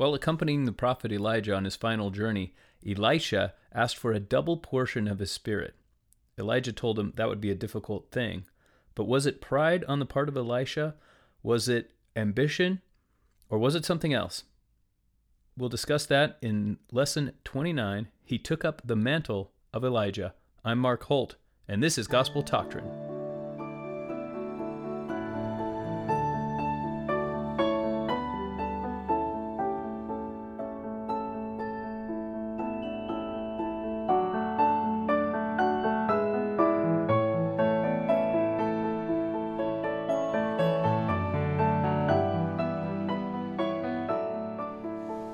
While accompanying the prophet Elijah on his final journey, Elisha asked for a double portion of his spirit. Elijah told him that would be a difficult thing. But was it pride on the part of Elisha? Was it ambition? Or was it something else? We'll discuss that in lesson 29. He took up the mantle of Elijah. I'm Mark Holt, and this is Gospel Doctrine.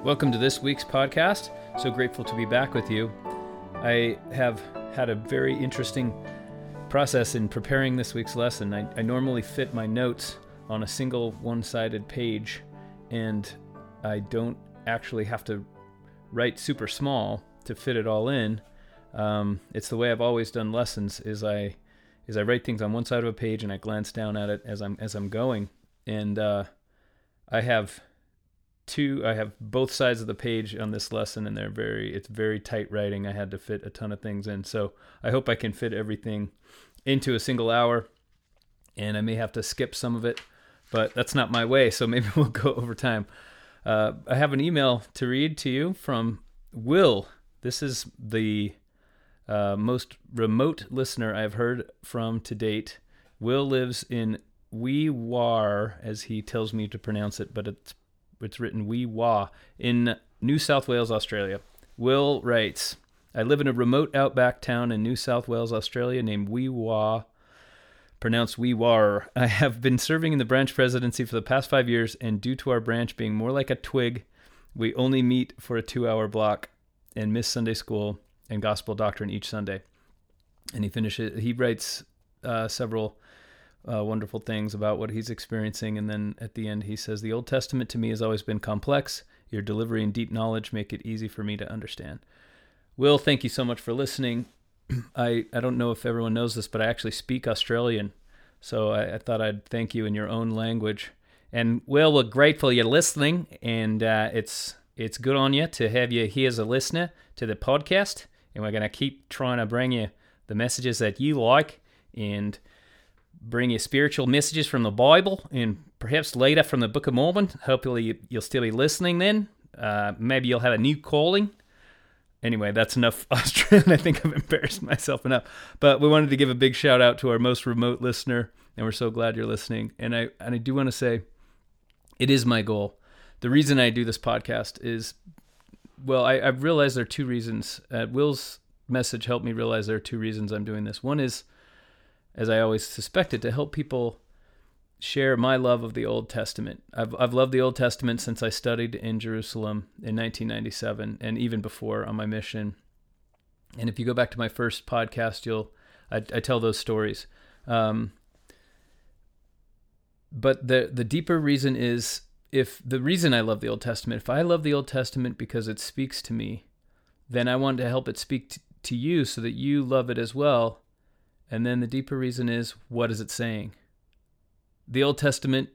Welcome to this week's podcast. So grateful to be back with you. I have had a very interesting process in preparing this week's lesson. I, I normally fit my notes on a single one sided page, and I don't actually have to write super small to fit it all in. Um, it's the way I've always done lessons is I is I write things on one side of a page and I glance down at it as I'm as I'm going. And uh, I have two i have both sides of the page on this lesson and they're very it's very tight writing. I had to fit a ton of things in. So i hope i can fit everything into a single hour and i may have to skip some of it but that's not my way so maybe we'll go over time. Uh, i have an email to read to you from will. This is the uh, most remote listener i've heard from to date. Will lives in we War, as he tells me to pronounce it, but it's it's written Wee Waa in New South Wales, Australia. Will writes, I live in a remote outback town in New South Wales, Australia named Wee Waa, pronounced Wee War. I have been serving in the branch presidency for the past five years, and due to our branch being more like a twig, we only meet for a two hour block and miss Sunday school and gospel doctrine each Sunday. And he finishes, he writes uh, several uh, wonderful things about what he's experiencing. And then at the end, he says, The Old Testament to me has always been complex. Your delivery and deep knowledge make it easy for me to understand. Will, thank you so much for listening. I, I don't know if everyone knows this, but I actually speak Australian. So I, I thought I'd thank you in your own language. And Will, we're grateful you're listening, and uh, it's it's good on you to have you here as a listener to the podcast. And we're going to keep trying to bring you the messages that you like and bring you spiritual messages from the Bible and perhaps later from the Book of Mormon. Hopefully, you'll still be listening then. Uh, maybe you'll have a new calling. Anyway, that's enough Australian. I think I've embarrassed myself enough. But we wanted to give a big shout out to our most remote listener, and we're so glad you're listening. And I and I do want to say, it is my goal. The reason I do this podcast is, well, I, I've realized there are two reasons. Uh, Will's message helped me realize there are two reasons I'm doing this. One is as I always suspected, to help people share my love of the Old Testament. I've I've loved the Old Testament since I studied in Jerusalem in 1997 and even before on my mission. And if you go back to my first podcast, you'll I, I tell those stories. Um, but the the deeper reason is if the reason I love the Old Testament, if I love the Old Testament because it speaks to me, then I want to help it speak to, to you so that you love it as well and then the deeper reason is what is it saying? The Old Testament,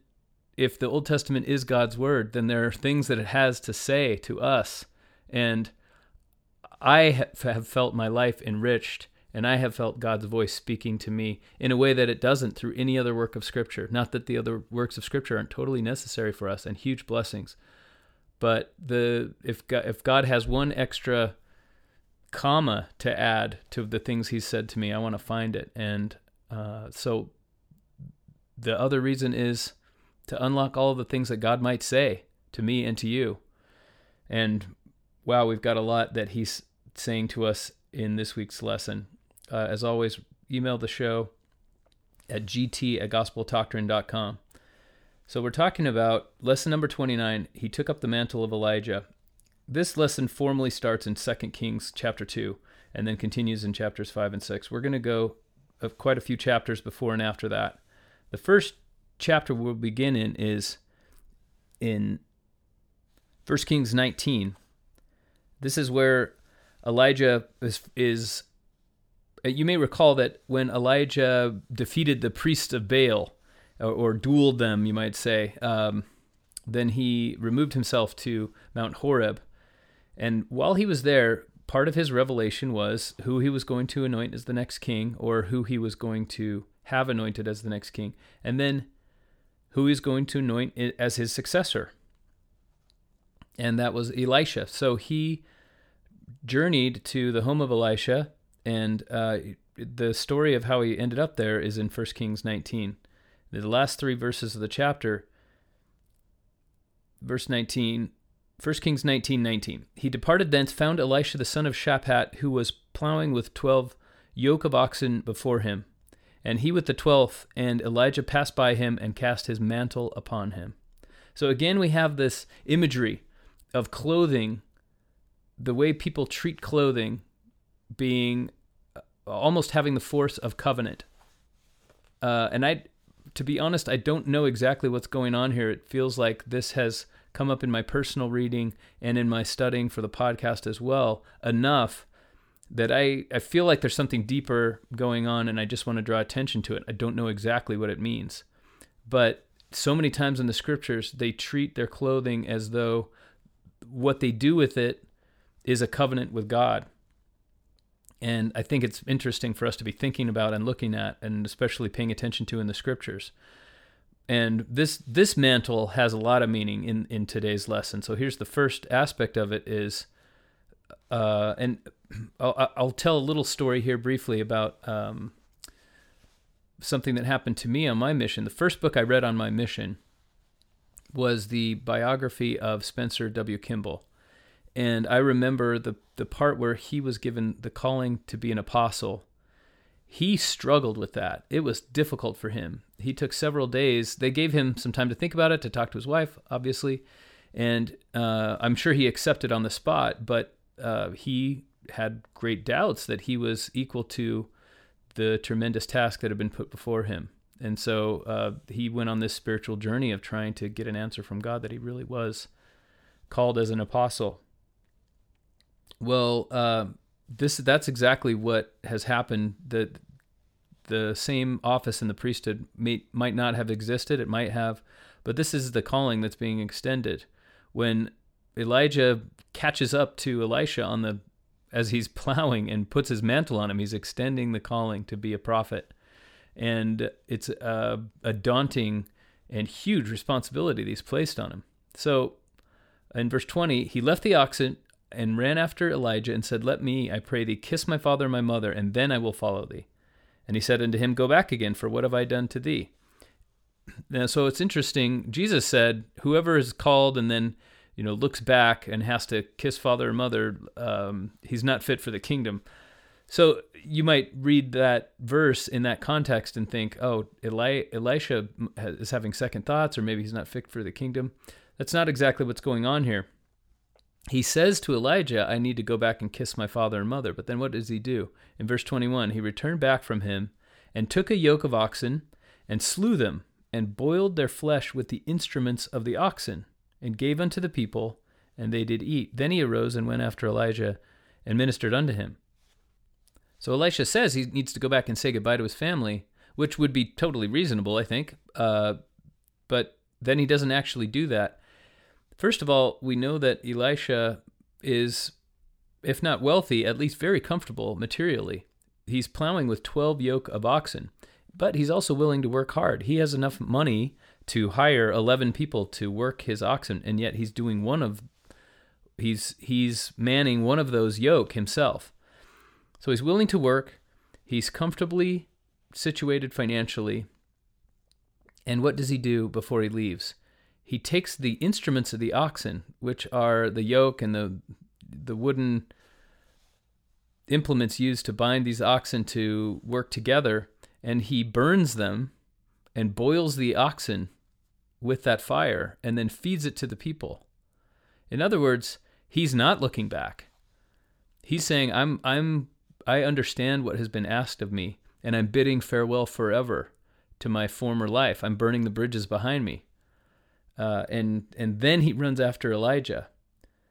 if the Old Testament is God's word, then there are things that it has to say to us. And I have felt my life enriched and I have felt God's voice speaking to me in a way that it doesn't through any other work of Scripture. Not that the other works of Scripture aren't totally necessary for us and huge blessings, but the if God, if God has one extra comma to add to the things he said to me. I want to find it. And uh, so the other reason is to unlock all the things that God might say to me and to you. And wow, we've got a lot that he's saying to us in this week's lesson. Uh, as always, email the show at gt at gospeldoctrine.com. So we're talking about lesson number 29. He took up the mantle of Elijah. This lesson formally starts in 2 Kings chapter 2 and then continues in chapters 5 and 6. We're going to go uh, quite a few chapters before and after that. The first chapter we'll begin in is in 1 Kings 19. This is where Elijah is, is uh, you may recall that when Elijah defeated the priests of Baal, or, or dueled them, you might say, um, then he removed himself to Mount Horeb. And while he was there, part of his revelation was who he was going to anoint as the next king or who he was going to have anointed as the next king. And then who he's going to anoint as his successor. And that was Elisha. So he journeyed to the home of Elisha, and uh, the story of how he ended up there is in 1 Kings 19. The last three verses of the chapter, verse 19, 1 Kings 19 19. He departed thence, found Elisha the son of Shaphat, who was plowing with twelve yoke of oxen before him and he with the twelfth, and Elijah passed by him and cast his mantle upon him. So again, we have this imagery of clothing, the way people treat clothing being uh, almost having the force of covenant. Uh, and I, to be honest, I don't know exactly what's going on here. It feels like this has come up in my personal reading and in my studying for the podcast as well enough that I, I feel like there's something deeper going on and I just want to draw attention to it. I don't know exactly what it means. But so many times in the scriptures, they treat their clothing as though what they do with it is a covenant with God. And I think it's interesting for us to be thinking about and looking at and especially paying attention to in the scriptures. And this this mantle has a lot of meaning in, in today's lesson. So here's the first aspect of it is uh, and I'll, I'll, tell a little story here briefly about um, something that happened to me on my mission. The first book I read on my mission was the biography of Spencer W. Kimball. And I remember the, the part where he was given the calling to be an apostle. He struggled with that. It was difficult for him. He took several days. They gave him some time to think about it, to talk to his wife, obviously. And uh, I'm sure he accepted on the spot, but uh, he had great doubts that he was equal to the tremendous task that had been put before him. And so uh, he went on this spiritual journey of trying to get an answer from God that he really was called as an apostle. Well, uh, this that's exactly what has happened. That the same office in the priesthood may, might not have existed. It might have, but this is the calling that's being extended. When Elijah catches up to Elisha on the as he's plowing and puts his mantle on him. He's extending the calling to be a prophet, and it's a, a daunting and huge responsibility that he's placed on him. So, in verse twenty, he left the oxen and ran after Elijah and said, "Let me, I pray thee, kiss my father and my mother, and then I will follow thee." And he said unto him, Go back again, for what have I done to thee? Now, so it's interesting. Jesus said, Whoever is called and then you know, looks back and has to kiss father or mother, um, he's not fit for the kingdom. So you might read that verse in that context and think, oh, Eli- Elisha is having second thoughts, or maybe he's not fit for the kingdom. That's not exactly what's going on here. He says to Elijah, I need to go back and kiss my father and mother. But then what does he do? In verse 21, he returned back from him and took a yoke of oxen and slew them and boiled their flesh with the instruments of the oxen and gave unto the people, and they did eat. Then he arose and went after Elijah and ministered unto him. So Elisha says he needs to go back and say goodbye to his family, which would be totally reasonable, I think. Uh, but then he doesn't actually do that. First of all, we know that Elisha is, if not wealthy, at least very comfortable materially. He's plowing with 12 yoke of oxen, but he's also willing to work hard. He has enough money to hire 11 people to work his oxen and yet he's doing one of he's he's manning one of those yoke himself so he's willing to work he's comfortably situated financially and what does he do before he leaves he takes the instruments of the oxen which are the yoke and the the wooden implements used to bind these oxen to work together and he burns them and boils the oxen with that fire and then feeds it to the people. In other words, he's not looking back. He's saying, I'm, I'm, I understand what has been asked of me, and I'm bidding farewell forever to my former life. I'm burning the bridges behind me. Uh, and, and then he runs after Elijah.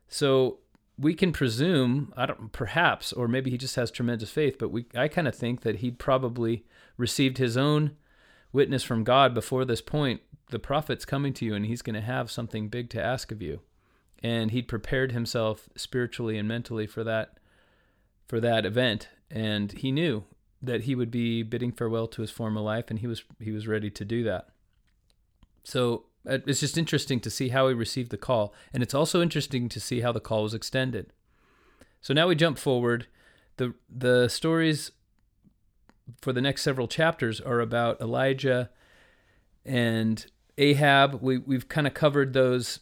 So we can presume, I don't, perhaps, or maybe he just has tremendous faith, but we, I kind of think that he probably received his own witness from God before this point, the prophet's coming to you and he's going to have something big to ask of you. And he'd prepared himself spiritually and mentally for that for that event and he knew that he would be bidding farewell to his former life and he was he was ready to do that. So it's just interesting to see how he received the call and it's also interesting to see how the call was extended. So now we jump forward. The the stories for the next several chapters are about Elijah and Ahab. We we've kind of covered those,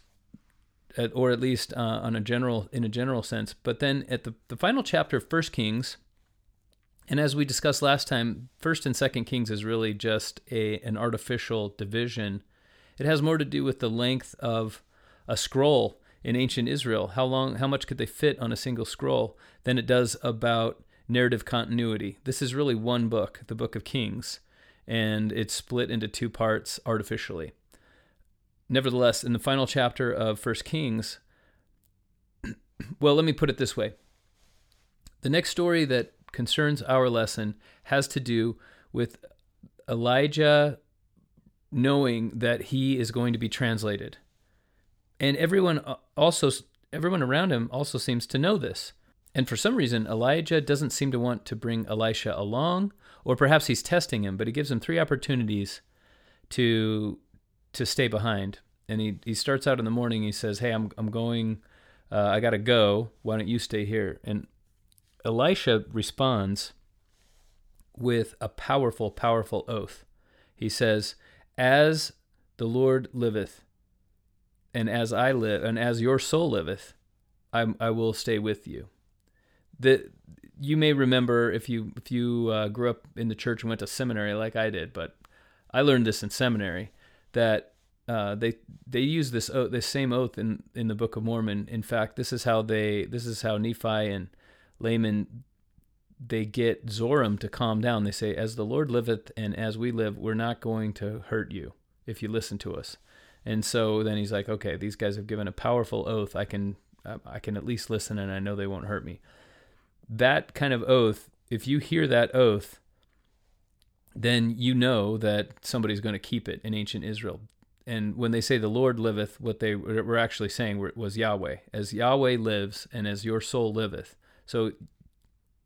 or at least uh, on a general in a general sense. But then at the the final chapter of First Kings, and as we discussed last time, First and Second Kings is really just a an artificial division. It has more to do with the length of a scroll in ancient Israel. How long, how much could they fit on a single scroll? Than it does about narrative continuity. This is really one book, the Book of Kings, and it's split into two parts artificially. Nevertheless, in the final chapter of First Kings, well, let me put it this way. The next story that concerns our lesson has to do with Elijah knowing that he is going to be translated. And everyone also everyone around him also seems to know this. And for some reason, Elijah doesn't seem to want to bring Elisha along, or perhaps he's testing him, but he gives him three opportunities to to stay behind. And he, he starts out in the morning. He says, "Hey, I'm I'm going. Uh, I gotta go. Why don't you stay here?" And Elisha responds with a powerful, powerful oath. He says, "As the Lord liveth, and as I live, and as your soul liveth, I, I will stay with you." that you may remember if you if you uh, grew up in the church and went to seminary like I did, but I learned this in seminary that uh, they they use this oath, this same oath in in the Book of Mormon. In fact, this is how they this is how Nephi and Laman they get Zoram to calm down. They say, "As the Lord liveth and as we live, we're not going to hurt you if you listen to us." And so then he's like, "Okay, these guys have given a powerful oath. I can I can at least listen, and I know they won't hurt me." that kind of oath, if you hear that oath, then you know that somebody's going to keep it in ancient Israel. And when they say the Lord liveth, what they were actually saying was Yahweh. As Yahweh lives and as your soul liveth. So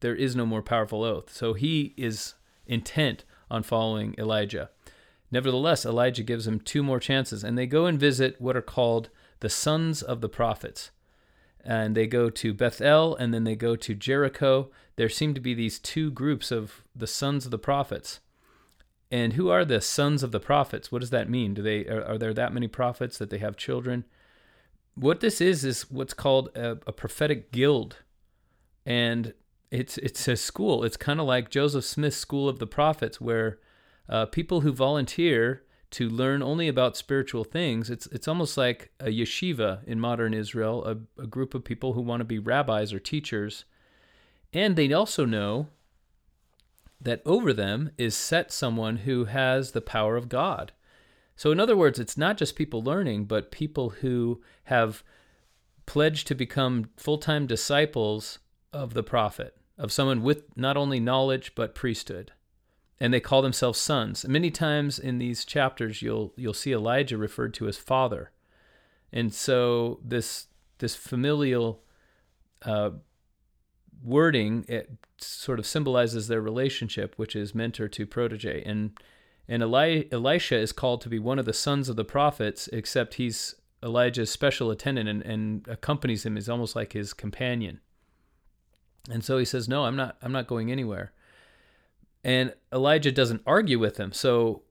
there is no more powerful oath. So he is intent on following Elijah. Nevertheless, Elijah gives him two more chances, and they go and visit what are called the sons of the prophets and they go to Bethel and then they go to Jericho. There seem to be these two groups of the sons of the prophets. And who are the sons of the prophets? What does that mean? Do they are, are there that many prophets that they have children? What this is is what's called a, a prophetic guild, and it's it's a school. It's kind of like Joseph Smith's School of the Prophets, where uh, people who volunteer to learn only about spiritual things. It's it's almost like a yeshiva in modern Israel, a, a group of people who want to be rabbis or teachers. And they also know that over them is set someone who has the power of God. So, in other words, it's not just people learning, but people who have pledged to become full time disciples of the prophet, of someone with not only knowledge, but priesthood and they call themselves sons. Many times in these chapters, you'll you'll see Elijah referred to as father, and so this this familial uh, wording it sort of symbolizes their relationship, which is mentor to protege, and and Eli- Elisha is called to be one of the sons of the prophets, except he's Elijah's special attendant and, and accompanies him. is almost like his companion. And so he says, "No, I'm not. I'm not going anywhere." And Elijah doesn't argue with him. So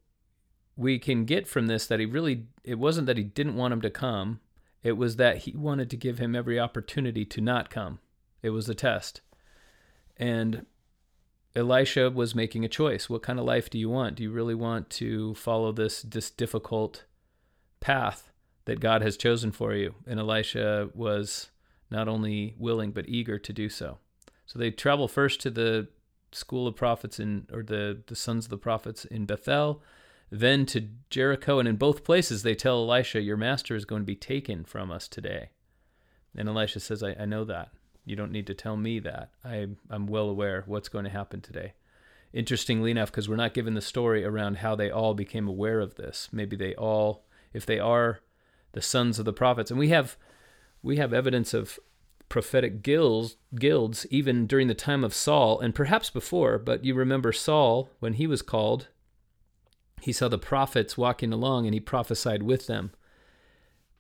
we can get from this that he really, it wasn't that he didn't want him to come, it was that he wanted to give him every opportunity to not come. It was a test. And Elisha was making a choice. What kind of life do you want? Do you really want to follow this, this difficult path that God has chosen for you? And Elisha was not only willing, but eager to do so. So they travel first to the school of prophets in or the the sons of the prophets in Bethel, then to Jericho, and in both places they tell Elisha, "Your master is going to be taken from us today." And Elisha says, "I, I know that. You don't need to tell me that. I I'm well aware what's going to happen today." interestingly enough, because we're not given the story around how they all became aware of this. Maybe they all, if they are the sons of the prophets, and we have we have evidence of prophetic guilds guilds even during the time of Saul and perhaps before but you remember Saul when he was called. He saw the prophets walking along and he prophesied with them.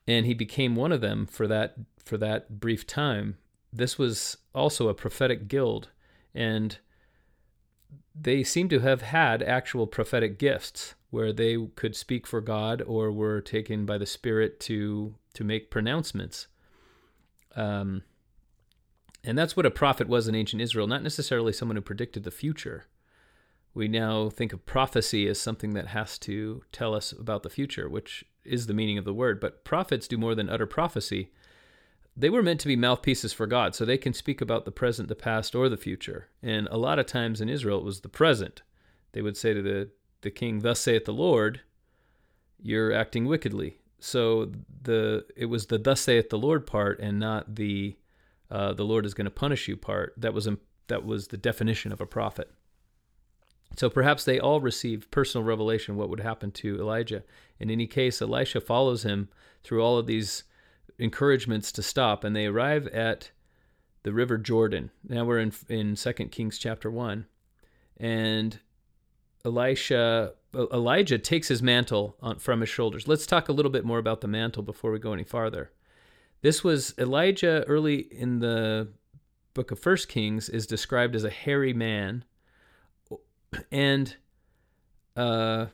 And he became one of them for that for that brief time. This was also a prophetic guild and they seem to have had actual prophetic gifts where they could speak for God or were taken by the Spirit to to make pronouncements. Um, and that's what a prophet was in ancient Israel, not necessarily someone who predicted the future. We now think of prophecy as something that has to tell us about the future, which is the meaning of the word. But prophets do more than utter prophecy. They were meant to be mouthpieces for God, so they can speak about the present, the past, or the future. And a lot of times in Israel, it was the present. They would say to the, the king, Thus saith the Lord, you're acting wickedly. So the it was the thus saith the Lord part and not the uh, the Lord is going to punish you part. That was that was the definition of a prophet. So perhaps they all received personal revelation what would happen to Elijah. In any case, Elisha follows him through all of these encouragements to stop, and they arrive at the river Jordan. Now we're in in Second Kings chapter one, and Elisha Elijah takes his mantle on, from his shoulders. Let's talk a little bit more about the mantle before we go any farther. This was Elijah early in the book of First Kings is described as a hairy man, and uh,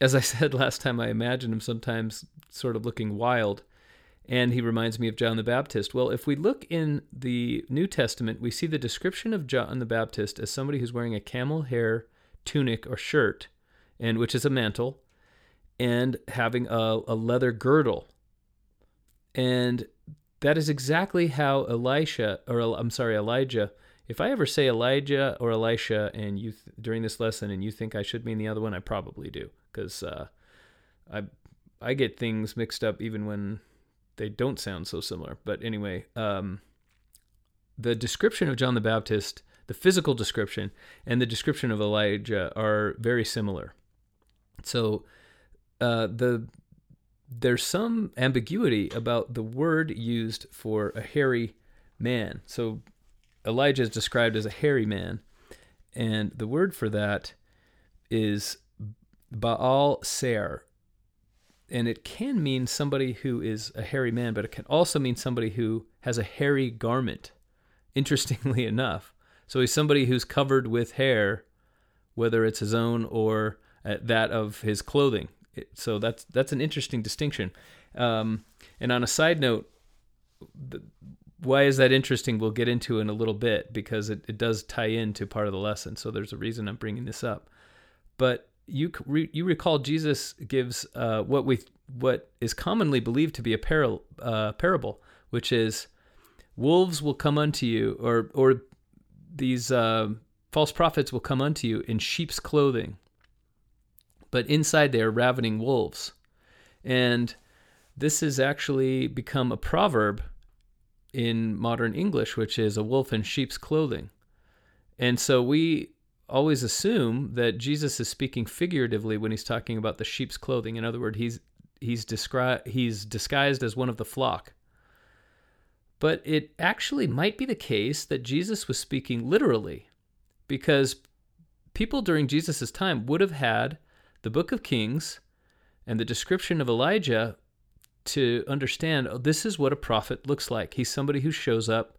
as I said last time, I imagine him sometimes sort of looking wild, and he reminds me of John the Baptist. Well, if we look in the New Testament, we see the description of John the Baptist as somebody who's wearing a camel hair tunic or shirt, and which is a mantle, and having a, a leather girdle. And that is exactly how Elisha, or I'm sorry, Elijah. If I ever say Elijah or Elisha, and you th- during this lesson, and you think I should mean the other one, I probably do, because uh, I I get things mixed up even when they don't sound so similar. But anyway, um, the description of John the Baptist, the physical description, and the description of Elijah are very similar. So uh, the there's some ambiguity about the word used for a hairy man. So Elijah is described as a hairy man, and the word for that is Baal Ser. And it can mean somebody who is a hairy man, but it can also mean somebody who has a hairy garment, interestingly enough. So he's somebody who's covered with hair, whether it's his own or uh, that of his clothing so that's that's an interesting distinction. Um, and on a side note, the, why is that interesting? We'll get into in a little bit because it, it does tie into part of the lesson. So there's a reason I'm bringing this up. But you you recall Jesus gives uh, what we what is commonly believed to be a uh, parable, which is wolves will come unto you, or or these uh, false prophets will come unto you in sheep's clothing, but inside they are ravening wolves. And this has actually become a proverb in modern English, which is a wolf in sheep's clothing. And so we always assume that Jesus is speaking figuratively when he's talking about the sheep's clothing. In other words, he's he's descri- he's disguised as one of the flock. But it actually might be the case that Jesus was speaking literally because people during Jesus' time would have had the book of Kings and the description of Elijah to understand oh, this is what a prophet looks like. He's somebody who shows up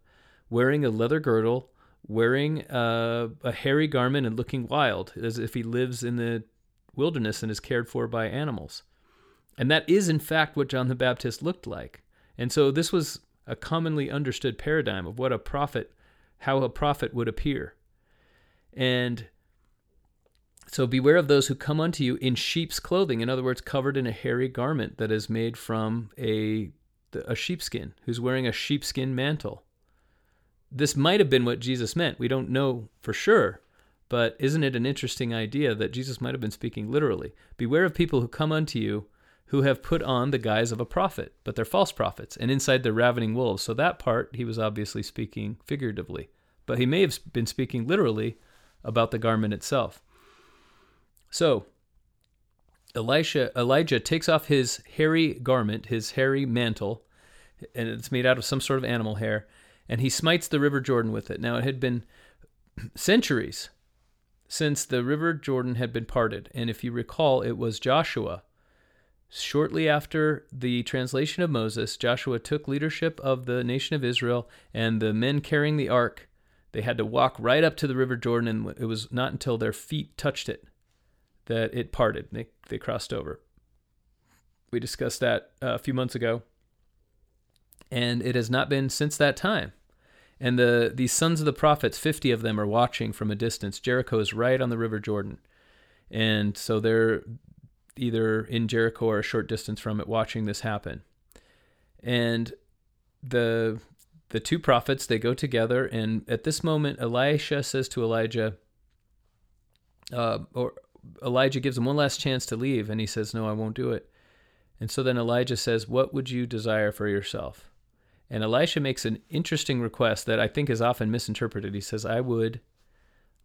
wearing a leather girdle, wearing a, a hairy garment, and looking wild, as if he lives in the wilderness and is cared for by animals. And that is, in fact, what John the Baptist looked like. And so this was a commonly understood paradigm of what a prophet, how a prophet would appear. And so beware of those who come unto you in sheep's clothing, in other words, covered in a hairy garment that is made from a, a sheepskin, who's wearing a sheepskin mantle. This might have been what Jesus meant. We don't know for sure, but isn't it an interesting idea that Jesus might have been speaking literally? Beware of people who come unto you who have put on the guise of a prophet, but they're false prophets, and inside they're ravening wolves. So that part he was obviously speaking figuratively, but he may have been speaking literally about the garment itself. So, Elisha, Elijah takes off his hairy garment, his hairy mantle, and it's made out of some sort of animal hair, and he smites the river Jordan with it. Now, it had been centuries since the river Jordan had been parted, and if you recall, it was Joshua. Shortly after the translation of Moses, Joshua took leadership of the nation of Israel, and the men carrying the ark, they had to walk right up to the river Jordan, and it was not until their feet touched it that it parted. They, they crossed over. We discussed that uh, a few months ago. And it has not been since that time. And the these sons of the prophets, 50 of them are watching from a distance. Jericho is right on the river Jordan. And so they're either in Jericho or a short distance from it watching this happen. And the the two prophets they go together and at this moment Elisha says to Elijah uh, or Elijah gives him one last chance to leave, and he says, No, I won't do it. And so then Elijah says, What would you desire for yourself? And Elisha makes an interesting request that I think is often misinterpreted. He says, I would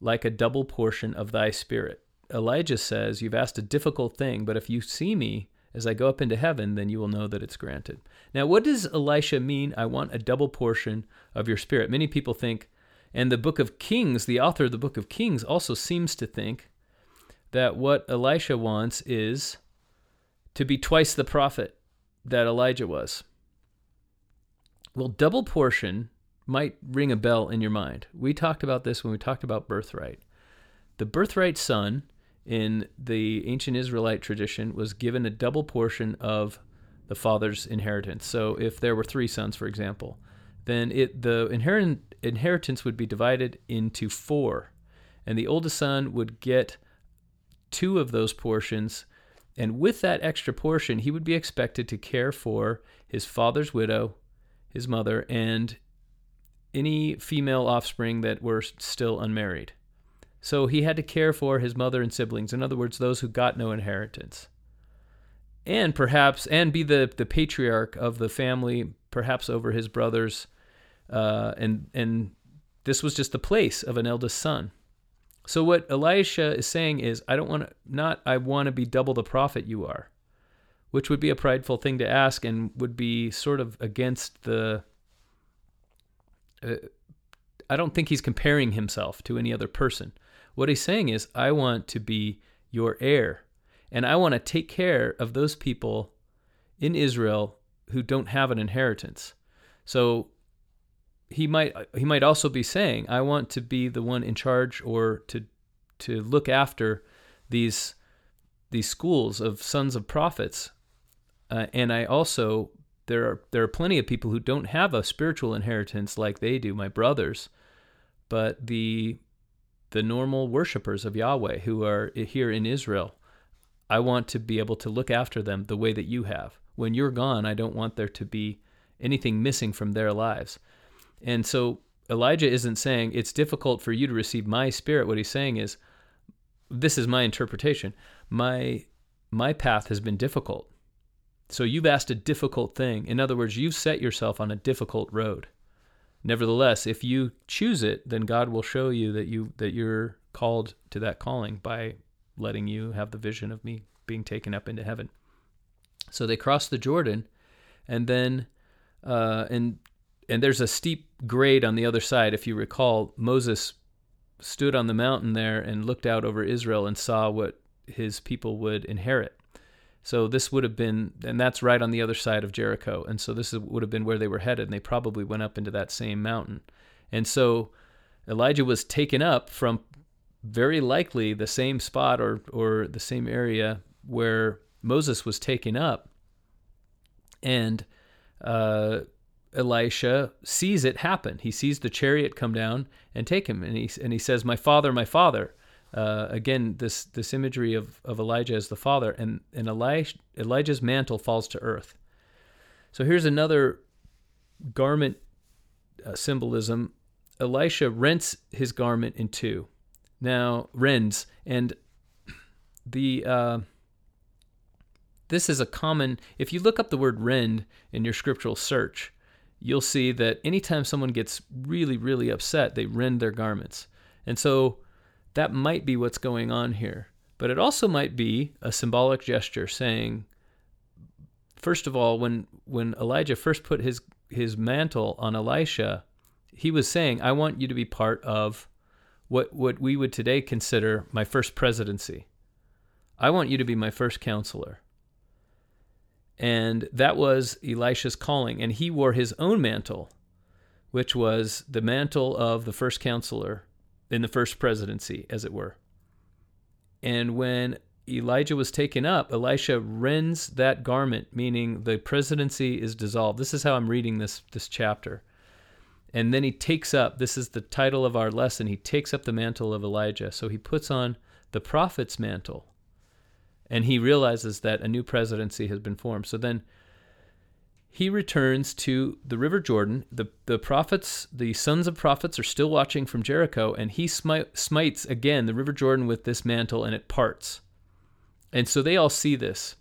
like a double portion of thy spirit. Elijah says, You've asked a difficult thing, but if you see me as I go up into heaven, then you will know that it's granted. Now, what does Elisha mean? I want a double portion of your spirit. Many people think, and the book of Kings, the author of the book of Kings also seems to think that what Elisha wants is to be twice the prophet that Elijah was. Well, double portion might ring a bell in your mind. We talked about this when we talked about birthright. The birthright son in the ancient Israelite tradition was given a double portion of the father's inheritance. So if there were three sons, for example, then it the inherit, inheritance would be divided into four, and the oldest son would get two of those portions. And with that extra portion, he would be expected to care for his father's widow, his mother, and any female offspring that were still unmarried. So he had to care for his mother and siblings, in other words, those who got no inheritance. And perhaps, and be the, the patriarch of the family, perhaps over his brothers. Uh, and, and this was just the place of an eldest son. So what Elisha is saying is, I don't want to, not I want to be double the prophet you are, which would be a prideful thing to ask and would be sort of against the. Uh, I don't think he's comparing himself to any other person. What he's saying is, I want to be your heir, and I want to take care of those people in Israel who don't have an inheritance. So he might he might also be saying, I want to be the one in charge or to to look after these these schools of sons of prophets. Uh, and I also there are there are plenty of people who don't have a spiritual inheritance like they do, my brothers, but the the normal worshipers of Yahweh who are here in Israel. I want to be able to look after them the way that you have. When you're gone, I don't want there to be anything missing from their lives. And so Elijah isn't saying it's difficult for you to receive my spirit. What he's saying is, this is my interpretation. My my path has been difficult. So you've asked a difficult thing. In other words, you've set yourself on a difficult road. Nevertheless, if you choose it, then God will show you that you that you're called to that calling by letting you have the vision of me being taken up into heaven. So they cross the Jordan, and then uh, and and there's a steep grade on the other side. If you recall, Moses stood on the mountain there and looked out over Israel and saw what his people would inherit. So this would have been, and that's right on the other side of Jericho. And so this would have been where they were headed. And they probably went up into that same mountain. And so Elijah was taken up from very likely the same spot or, or the same area where Moses was taken up. And uh, Elisha sees it happen. He sees the chariot come down and take him, and he and he says, "My father, my father." Uh, again, this this imagery of, of Elijah as the father, and and Elijah, Elijah's mantle falls to earth. So here's another garment uh, symbolism. Elisha rents his garment in two. Now rends, and the uh, this is a common. If you look up the word rend in your scriptural search, you'll see that anytime someone gets really, really upset, they rend their garments. And so that might be what's going on here. But it also might be a symbolic gesture saying, first of all, when when Elijah first put his his mantle on Elisha, he was saying, I want you to be part of what what we would today consider my first presidency. I want you to be my first counselor. And that was Elisha's calling. And he wore his own mantle, which was the mantle of the first counselor in the first presidency, as it were. And when Elijah was taken up, Elisha rends that garment, meaning the presidency is dissolved. This is how I'm reading this, this chapter. And then he takes up, this is the title of our lesson, he takes up the mantle of Elijah. So he puts on the prophet's mantle and he realizes that a new presidency has been formed. So then he returns to the River Jordan. The, the prophets, the sons of prophets, are still watching from Jericho, and he smite, smites again the River Jordan with this mantle, and it parts. And so they all see this.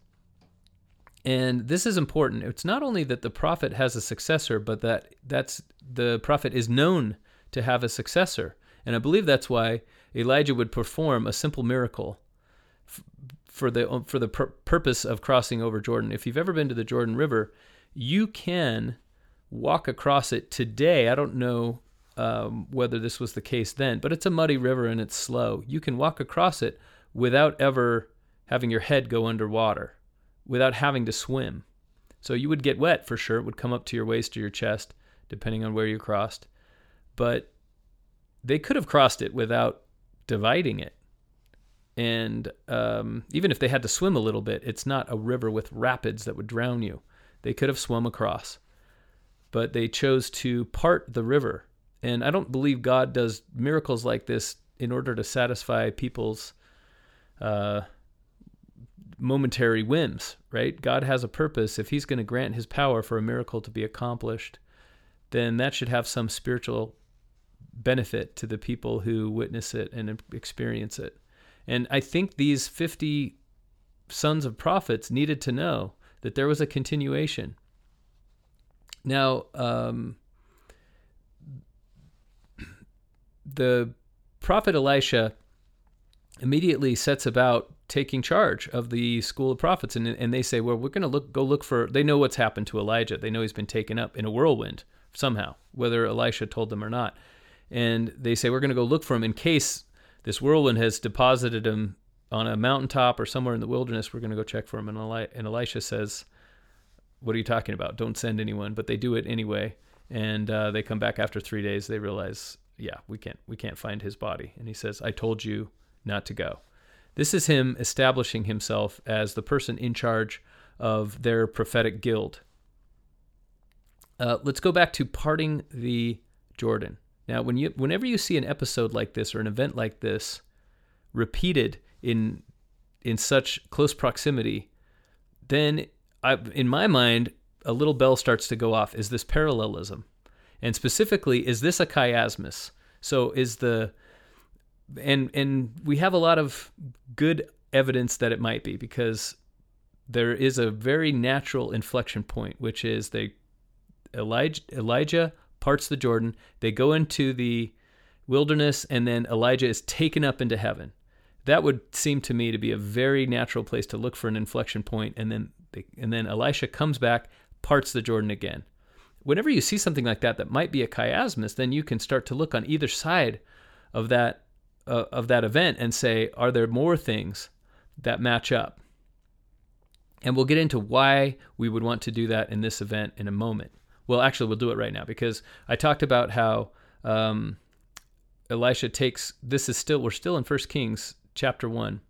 And this is important. It's not only that the prophet has a successor, but that that's the prophet is known to have a successor. And I believe that's why Elijah would perform a simple miracle for the for the pur- purpose of crossing over Jordan. If you've ever been to the Jordan River, you can walk across it today. I don't know um, whether this was the case then, but it's a muddy river and it's slow. You can walk across it without ever having your head go underwater, without having to swim. So you would get wet for sure. It would come up to your waist or your chest, depending on where you crossed. But they could have crossed it without dividing it and um, even if they had to swim a little bit, it's not a river with rapids that would drown you. They could have swum across, but they chose to part the river. And I don't believe God does miracles like this in order to satisfy people's uh, momentary whims, right? God has a purpose. If He's going to grant His power for a miracle to be accomplished, then that should have some spiritual benefit to the people who witness it and experience it. And I think these 50 sons of prophets needed to know that there was a continuation. Now, um, the prophet Elisha immediately sets about taking charge of the school of prophets, and and they say, "Well, we're going to look go look for." They know what's happened to Elijah. They know he's been taken up in a whirlwind somehow, whether Elisha told them or not. And they say, "We're going to go look for him in case this whirlwind has deposited him on a mountaintop or somewhere in the wilderness. We're going to go check for him. And, Eli- and Elisha says, What are you talking about? Don't send anyone. But they do it anyway. And uh, they come back after three days. They realize, yeah, we can't, we can't find his body. And he says, I told you not to go. This is him establishing himself as the person in charge of their prophetic guild. Uh, let's go back to parting the Jordan. Now, when you, whenever you see an episode like this or an event like this repeated in in such close proximity, then I, in my mind, a little bell starts to go off. Is this parallelism? And specifically, is this a chiasmus? So is the and and we have a lot of good evidence that it might be because there is a very natural inflection point, which is they Elijah, Elijah parts the Jordan. They go into the wilderness, and then Elijah is taken up into heaven. That would seem to me to be a very natural place to look for an inflection point, and then they, and then Elisha comes back, parts the Jordan again. Whenever you see something like that that might be a chiasmus, then you can start to look on either side of that uh, of that event and say, are there more things that match up? And we'll get into why we would want to do that in this event in a moment. Well, actually, we'll do it right now because I talked about how um, Elisha takes. This is still we're still in First Kings chapter one,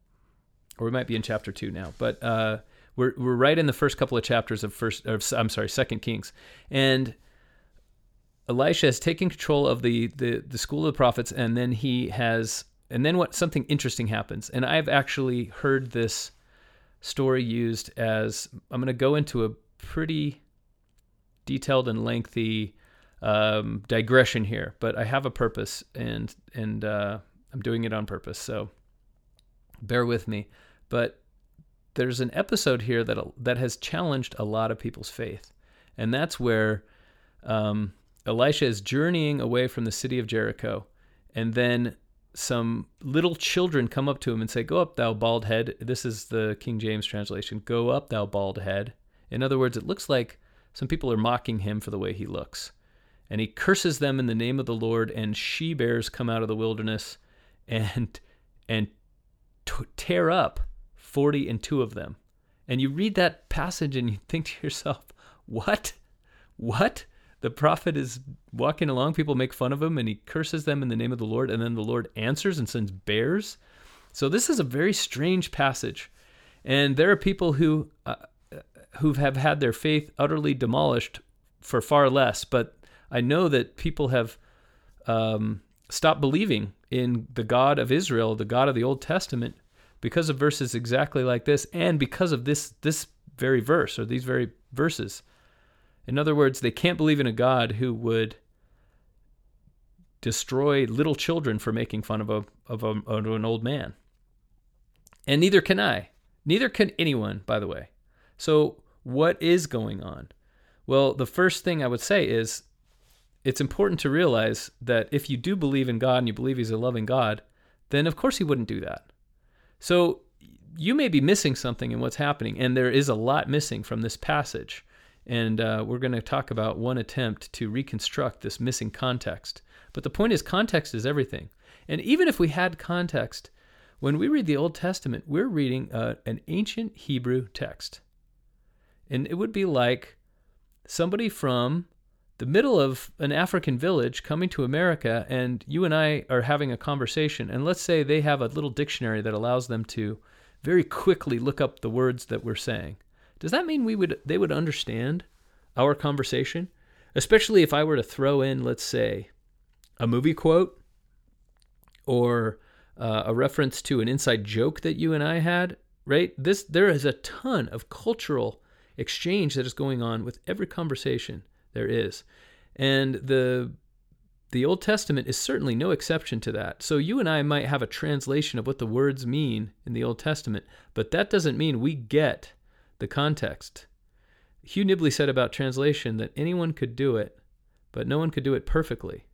or we might be in chapter two now, but uh, we're we're right in the first couple of chapters of first. Or, I'm sorry, Second Kings, and Elisha has taken control of the, the the school of the prophets, and then he has, and then what? Something interesting happens, and I've actually heard this story used as I'm going to go into a pretty detailed and lengthy um, digression here, but I have a purpose and and uh, I'm doing it on purpose. So bear with me. But there's an episode here that that has challenged a lot of people's faith, and that's where um, Elisha is journeying away from the city of Jericho, and then some little children come up to him and say, Go up, thou bald head. This is the King James translation Go up, thou bald head. In other words, it looks like some people are mocking him for the way he looks. And he curses them in the name of the Lord, and she bears come out of the wilderness and and t- tear up 40 and two of them. And you read that passage and you think to yourself, what? What? The prophet is walking along, people make fun of him, and he curses them in the name of the Lord, and then the Lord answers and sends bears. So this is a very strange passage. And there are people who uh, who have had their faith utterly demolished for far less, but I know that people have um, stopped believing in the God of Israel, the God of the Old Testament, because of verses exactly like this, and because of this this very verse or these very verses. In other words, they can't believe in a God who would destroy little children for making fun of a of, a, of an old man. And neither can I. Neither can anyone, by the way. So, what is going on? Well, the first thing I would say is it's important to realize that if you do believe in God and you believe He's a loving God, then of course He wouldn't do that. So, you may be missing something in what's happening, and there is a lot missing from this passage. And uh, we're going to talk about one attempt to reconstruct this missing context. But the point is, context is everything. And even if we had context, when we read the Old Testament, we're reading uh, an ancient Hebrew text. And it would be like somebody from the middle of an African village coming to America, and you and I are having a conversation. And let's say they have a little dictionary that allows them to very quickly look up the words that we're saying. Does that mean we would they would understand our conversation? Especially if I were to throw in, let's say, a movie quote or uh, a reference to an inside joke that you and I had, right? This there is a ton of cultural exchange that is going on with every conversation there is. And the the Old Testament is certainly no exception to that. So you and I might have a translation of what the words mean in the Old Testament, but that doesn't mean we get the context. Hugh Nibley said about translation that anyone could do it, but no one could do it perfectly.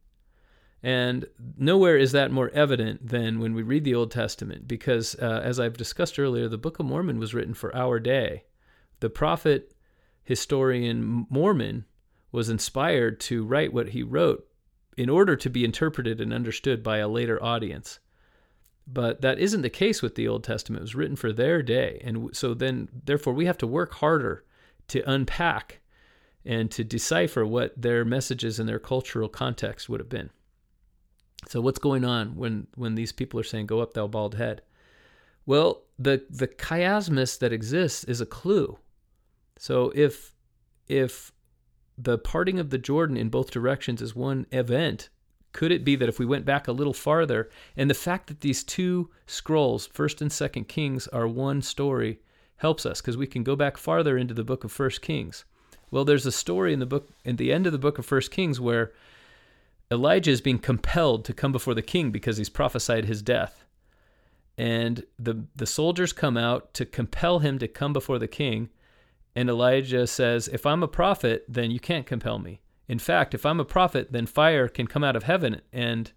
And nowhere is that more evident than when we read the Old Testament, because uh, as I've discussed earlier, the Book of Mormon was written for our day. The prophet historian Mormon was inspired to write what he wrote in order to be interpreted and understood by a later audience. But that isn't the case with the Old Testament. It was written for their day. And so then, therefore, we have to work harder to unpack and to decipher what their messages and their cultural context would have been. So, what's going on when, when these people are saying, Go up, thou bald head? Well, the, the chiasmus that exists is a clue. So, if, if the parting of the Jordan in both directions is one event, could it be that if we went back a little farther, and the fact that these two scrolls, First and Second Kings, are one story, helps us? Because we can go back farther into the book of First Kings. Well, there's a story in the book, in the end of the book of First Kings, where Elijah is being compelled to come before the king because he's prophesied his death, and the the soldiers come out to compel him to come before the king, and Elijah says, "If I'm a prophet, then you can't compel me." In fact, if I'm a prophet, then fire can come out of heaven and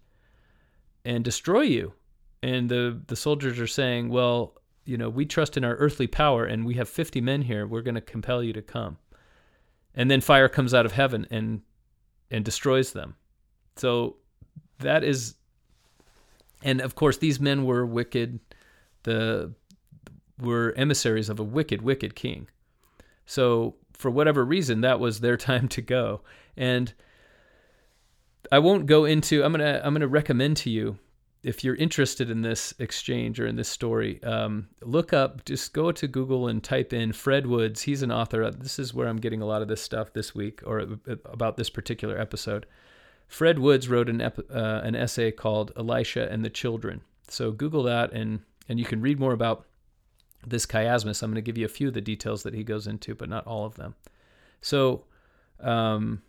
and destroy you. And the the soldiers are saying, "Well, you know, we trust in our earthly power and we have 50 men here. We're going to compel you to come." And then fire comes out of heaven and and destroys them. So that is and of course these men were wicked the were emissaries of a wicked wicked king. So for whatever reason that was their time to go. And I won't go into. I'm gonna I'm gonna recommend to you if you're interested in this exchange or in this story, um, look up, just go to Google and type in Fred Woods. He's an author. This is where I'm getting a lot of this stuff this week or uh, about this particular episode. Fred Woods wrote an, ep- uh, an essay called Elisha and the Children. So Google that and, and you can read more about this chiasmus. I'm going to give you a few of the details that he goes into, but not all of them. So, um,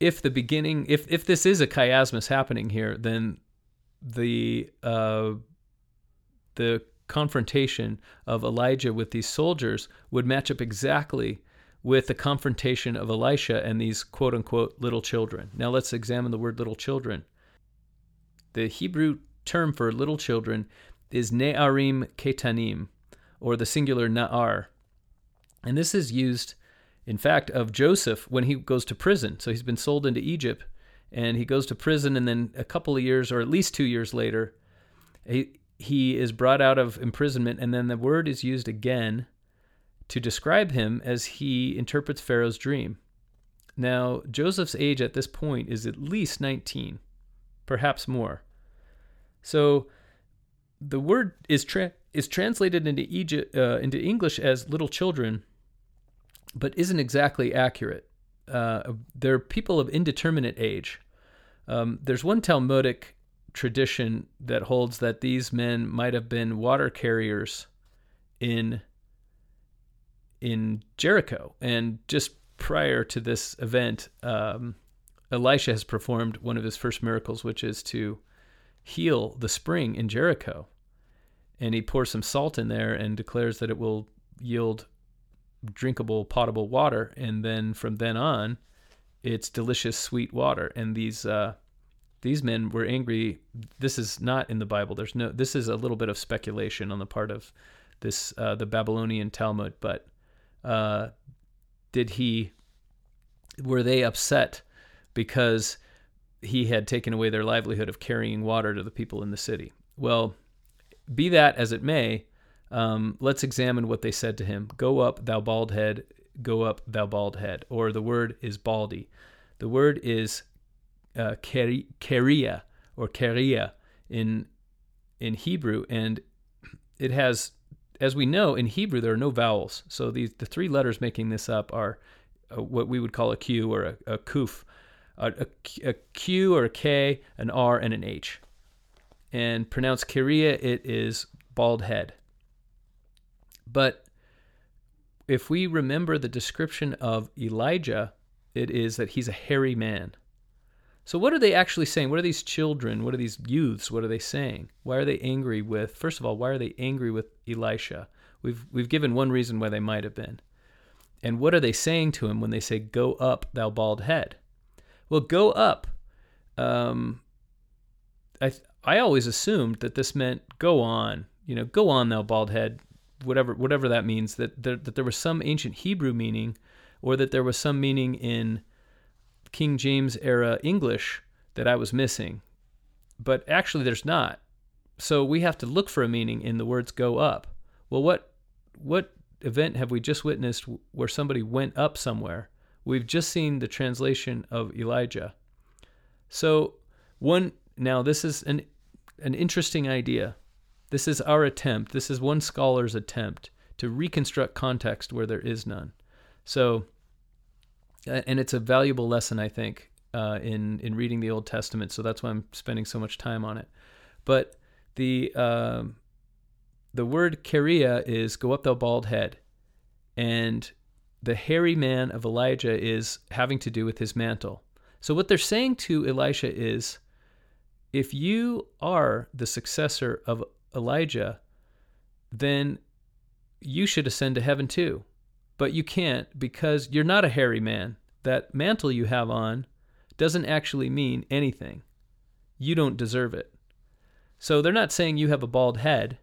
if the beginning, if if this is a chiasmus happening here, then the uh, the confrontation of Elijah with these soldiers would match up exactly with the confrontation of Elisha and these quote unquote little children. Now let's examine the word little children. The Hebrew term for little children is Ne'arim Ketanim, or the singular Na'ar. And this is used, in fact, of Joseph when he goes to prison. So he's been sold into Egypt and he goes to prison, and then a couple of years, or at least two years later, he, he is brought out of imprisonment, and then the word is used again to describe him as he interprets Pharaoh's dream. Now, Joseph's age at this point is at least 19, perhaps more. So the word is tra- is translated into Egypt uh, into English as little children, but isn't exactly accurate. Uh, they're people of indeterminate age. Um, there's one Talmudic tradition that holds that these men might have been water carriers in in Jericho, and just prior to this event, um, Elisha has performed one of his first miracles, which is to heal the spring in Jericho. And he pours some salt in there and declares that it will yield drinkable, potable water. And then from then on, it's delicious, sweet water. And these uh, these men were angry. This is not in the Bible. There's no. This is a little bit of speculation on the part of this uh, the Babylonian Talmud. But uh, did he? Were they upset because he had taken away their livelihood of carrying water to the people in the city. Well, be that as it may, um, let's examine what they said to him. Go up, thou bald head, go up, thou bald head. Or the word is baldy. The word is uh, keria or keria in in Hebrew, and it has, as we know, in Hebrew there are no vowels. So these the three letters making this up are uh, what we would call a Q or a, a kuf a, Q or a K, an R, and an H. And pronounced Kiria, it is bald head. But if we remember the description of Elijah, it is that he's a hairy man. So, what are they actually saying? What are these children? What are these youths? What are they saying? Why are they angry with? First of all, why are they angry with Elisha? We've we've given one reason why they might have been. And what are they saying to him when they say, "Go up, thou bald head"? Well, go up. Um, I I always assumed that this meant go on. You know, go on, thou bald head. Whatever whatever that means. That there, that there was some ancient Hebrew meaning, or that there was some meaning in King James era English that I was missing. But actually, there's not. So we have to look for a meaning in the words "go up." Well, what what event have we just witnessed where somebody went up somewhere? We've just seen the translation of Elijah. So, one now this is an an interesting idea. This is our attempt. This is one scholar's attempt to reconstruct context where there is none. So, and it's a valuable lesson, I think, uh, in in reading the Old Testament. So that's why I'm spending so much time on it. But the uh, the word keria is go up thou bald head, and the hairy man of Elijah is having to do with his mantle. So, what they're saying to Elisha is if you are the successor of Elijah, then you should ascend to heaven too. But you can't because you're not a hairy man. That mantle you have on doesn't actually mean anything. You don't deserve it. So they're not saying you have a bald head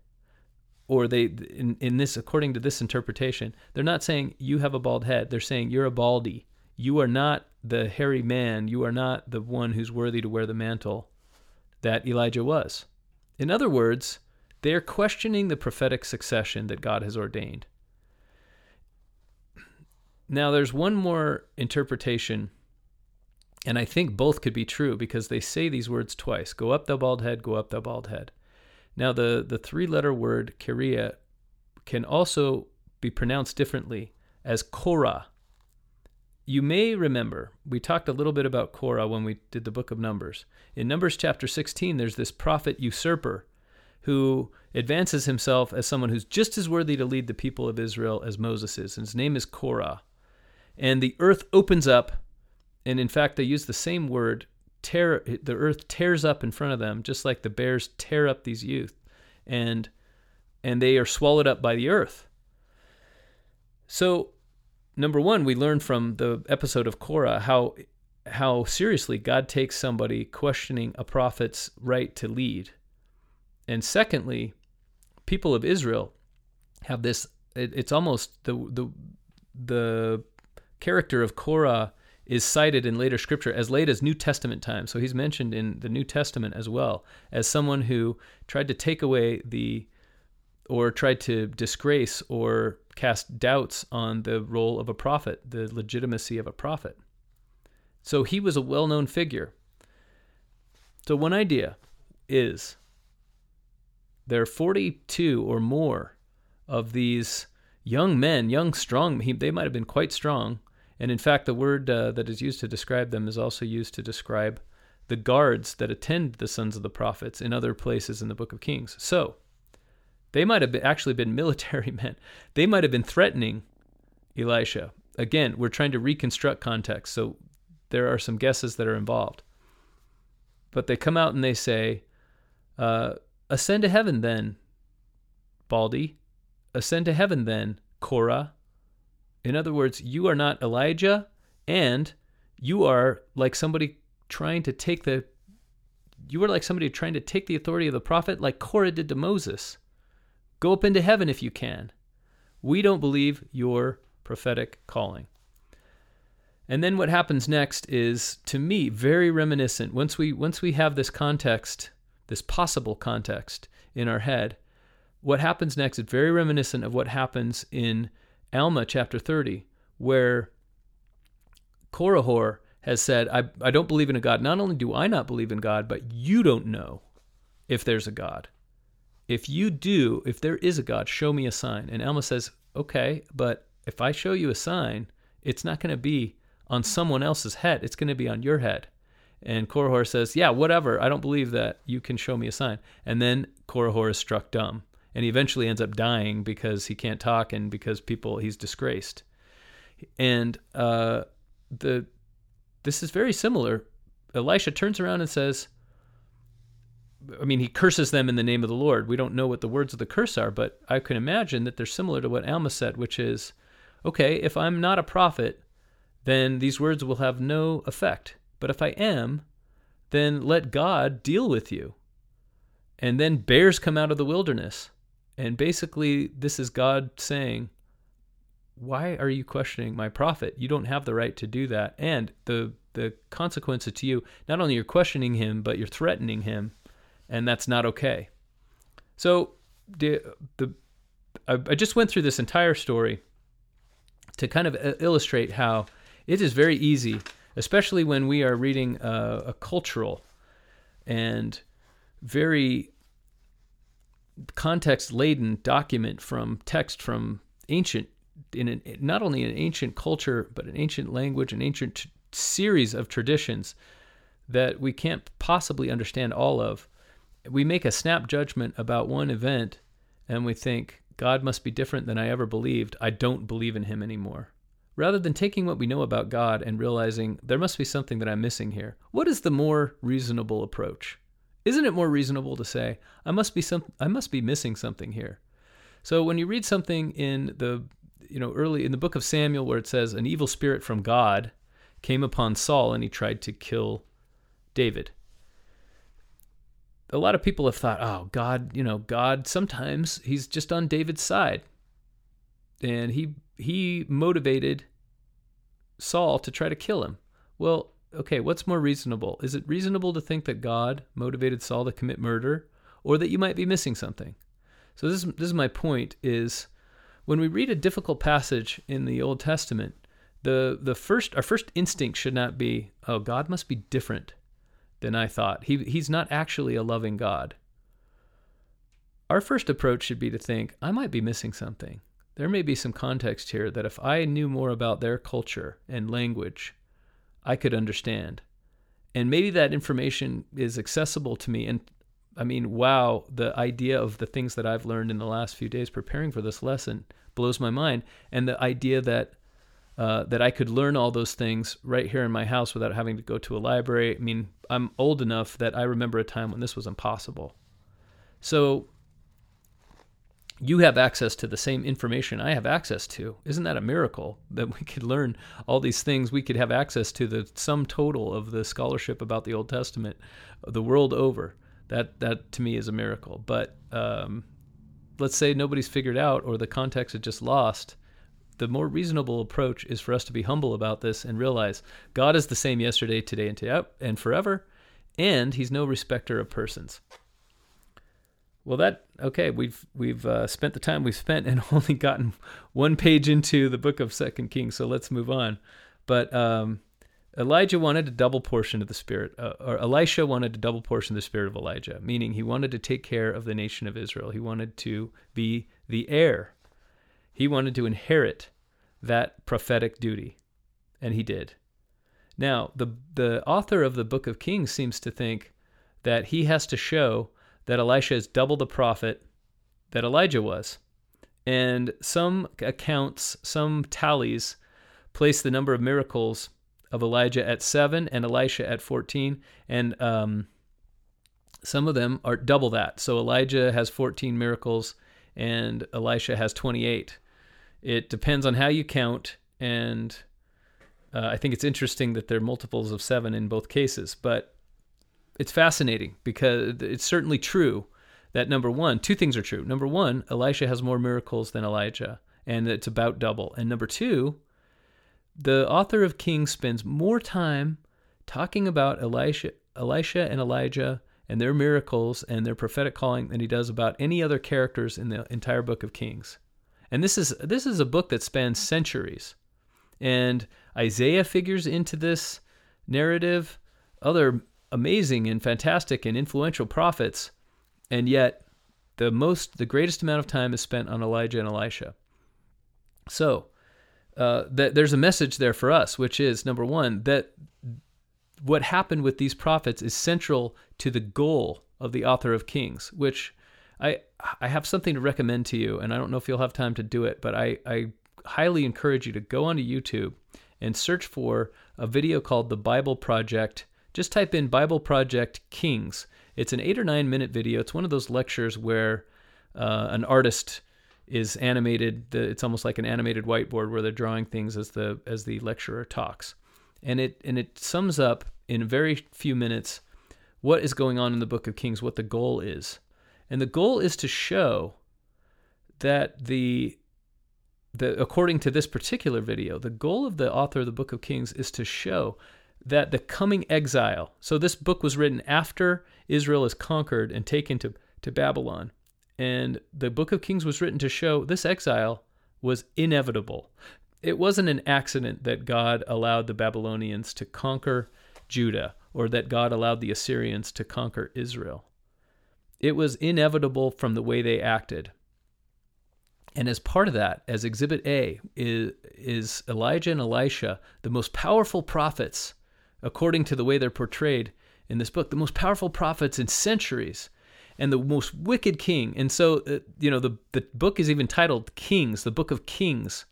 or they in, in this according to this interpretation they're not saying you have a bald head. They're saying you're a baldy. You are not the hairy man. You are not the one who's worthy to wear the mantle that elijah was. In other words they are questioning the prophetic succession that god has ordained. Now there's one more interpretation and i think both could be true because they say these words twice. Go up thou bald head. Go up thou bald head now, the, the three letter word Kiria can also be pronounced differently as Korah. You may remember, we talked a little bit about Korah when we did the book of Numbers. In Numbers chapter 16, there's this prophet usurper who advances himself as someone who's just as worthy to lead the people of Israel as Moses is. And his name is Korah. And the earth opens up, and in fact, they use the same word tear the earth tears up in front of them just like the bears tear up these youth and and they are swallowed up by the earth so number one we learn from the episode of korah how how seriously God takes somebody questioning a prophet's right to lead. And secondly, people of Israel have this it, it's almost the the the character of Korah is cited in later scripture as late as New Testament times. So he's mentioned in the New Testament as well as someone who tried to take away the or tried to disgrace or cast doubts on the role of a prophet, the legitimacy of a prophet. So he was a well known figure. So, one idea is there are 42 or more of these young men, young, strong, they might have been quite strong. And in fact, the word uh, that is used to describe them is also used to describe the guards that attend the sons of the prophets in other places in the book of Kings. So, they might have been, actually been military men. They might have been threatening Elisha. Again, we're trying to reconstruct context, so there are some guesses that are involved. But they come out and they say, uh, Ascend to heaven then, Baldy. Ascend to heaven then, Korah. In other words, you are not Elijah, and you are like somebody trying to take the you are like somebody trying to take the authority of the prophet like Korah did to Moses. Go up into heaven if you can. We don't believe your prophetic calling. And then what happens next is to me very reminiscent once we once we have this context, this possible context in our head, what happens next is very reminiscent of what happens in Alma chapter 30 where Korihor has said, I, I don't believe in a God. Not only do I not believe in God, but you don't know if there's a God. If you do, if there is a God, show me a sign. And Alma says, Okay, but if I show you a sign, it's not going to be on someone else's head, it's going to be on your head. And Korihor says, Yeah, whatever. I don't believe that you can show me a sign. And then Korihor is struck dumb. And he eventually ends up dying because he can't talk and because people, he's disgraced. And uh, the this is very similar. Elisha turns around and says, I mean, he curses them in the name of the Lord. We don't know what the words of the curse are, but I can imagine that they're similar to what Alma said, which is, okay, if I'm not a prophet, then these words will have no effect. But if I am, then let God deal with you. And then bears come out of the wilderness. And basically, this is God saying, Why are you questioning my prophet? You don't have the right to do that. And the, the consequences to you, not only you're questioning him, but you're threatening him and that's not okay. So the the I, I just went through this entire story to kind of uh, illustrate how it is very easy, especially when we are reading a, a cultural and very context laden document from text from ancient in an, not only an ancient culture but an ancient language an ancient t- series of traditions that we can't possibly understand all of we make a snap judgment about one event and we think, God must be different than I ever believed. I don't believe in him anymore. Rather than taking what we know about God and realizing there must be something that I'm missing here, what is the more reasonable approach? Isn't it more reasonable to say, I must be some I must be missing something here? So when you read something in the you know early in the book of Samuel where it says an evil spirit from God came upon Saul and he tried to kill David a lot of people have thought, oh, God, you know, God sometimes he's just on David's side. And he he motivated Saul to try to kill him. Well, okay, what's more reasonable? Is it reasonable to think that God motivated Saul to commit murder or that you might be missing something? So this this is my point is when we read a difficult passage in the Old Testament, the the first our first instinct should not be, oh, God must be different than I thought. He, he's not actually a loving God. Our first approach should be to think, I might be missing something. There may be some context here that if I knew more about their culture and language, I could understand. And maybe that information is accessible to me. And I mean, wow, the idea of the things that I've learned in the last few days preparing for this lesson blows my mind. And the idea that uh, that I could learn all those things right here in my house without having to go to a library. I mean, I'm old enough that I remember a time when this was impossible. So you have access to the same information I have access to. Isn't that a miracle that we could learn all these things? We could have access to the sum total of the scholarship about the Old Testament the world over. That that to me is a miracle. But um, let's say nobody's figured out or the context is just lost. The more reasonable approach is for us to be humble about this and realize God is the same yesterday, today, and today, and forever, and He's no respecter of persons. Well, that okay. We've we've uh, spent the time we've spent and only gotten one page into the book of Second Kings. So let's move on. But um, Elijah wanted a double portion of the spirit, uh, or Elisha wanted a double portion of the spirit of Elijah, meaning he wanted to take care of the nation of Israel. He wanted to be the heir. He wanted to inherit that prophetic duty, and he did. Now, the the author of the book of Kings seems to think that he has to show that Elisha is double the prophet that Elijah was. And some accounts, some tallies, place the number of miracles of Elijah at seven and Elisha at 14. And um, some of them are double that. So Elijah has 14 miracles and Elisha has 28. It depends on how you count. And uh, I think it's interesting that there are multiples of seven in both cases. But it's fascinating because it's certainly true that number one, two things are true. Number one, Elisha has more miracles than Elijah, and it's about double. And number two, the author of Kings spends more time talking about Elisha, Elisha and Elijah and their miracles and their prophetic calling than he does about any other characters in the entire book of Kings. And this is this is a book that spans centuries. And Isaiah figures into this narrative. Other amazing and fantastic and influential prophets, and yet the most the greatest amount of time is spent on Elijah and Elisha. So uh, that there's a message there for us, which is number one that what happened with these prophets is central to the goal of the author of Kings, which I I have something to recommend to you, and I don't know if you'll have time to do it, but I, I highly encourage you to go onto YouTube and search for a video called The Bible Project just type in Bible Project Kings. It's an eight or nine minute video. It's one of those lectures where uh, an artist is animated. It's almost like an animated whiteboard where they're drawing things as the as the lecturer talks, and it and it sums up in very few minutes what is going on in the Book of Kings, what the goal is, and the goal is to show that the the according to this particular video, the goal of the author of the Book of Kings is to show that the coming exile, so this book was written after Israel is conquered and taken to, to Babylon. And the book of Kings was written to show this exile was inevitable. It wasn't an accident that God allowed the Babylonians to conquer Judah or that God allowed the Assyrians to conquer Israel. It was inevitable from the way they acted. And as part of that, as Exhibit A, is, is Elijah and Elisha, the most powerful prophets according to the way they're portrayed in this book, the most powerful prophets in centuries and the most wicked king. And so, uh, you know, the, the book is even titled Kings, the book of Kings.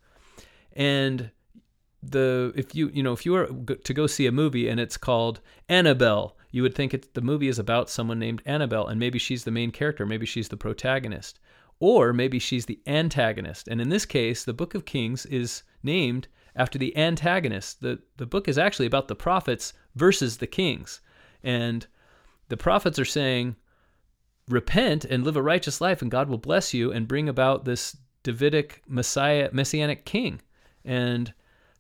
And the if you you know if you were to go see a movie and it's called Annabelle, you would think it's the movie is about someone named Annabelle and maybe she's the main character, maybe she's the protagonist, or maybe she's the antagonist. And in this case, the Book of Kings is named after the antagonist. The, the book is actually about the prophets versus the kings. And the prophets are saying, repent and live a righteous life, and God will bless you and bring about this Davidic Messiah, messianic king. And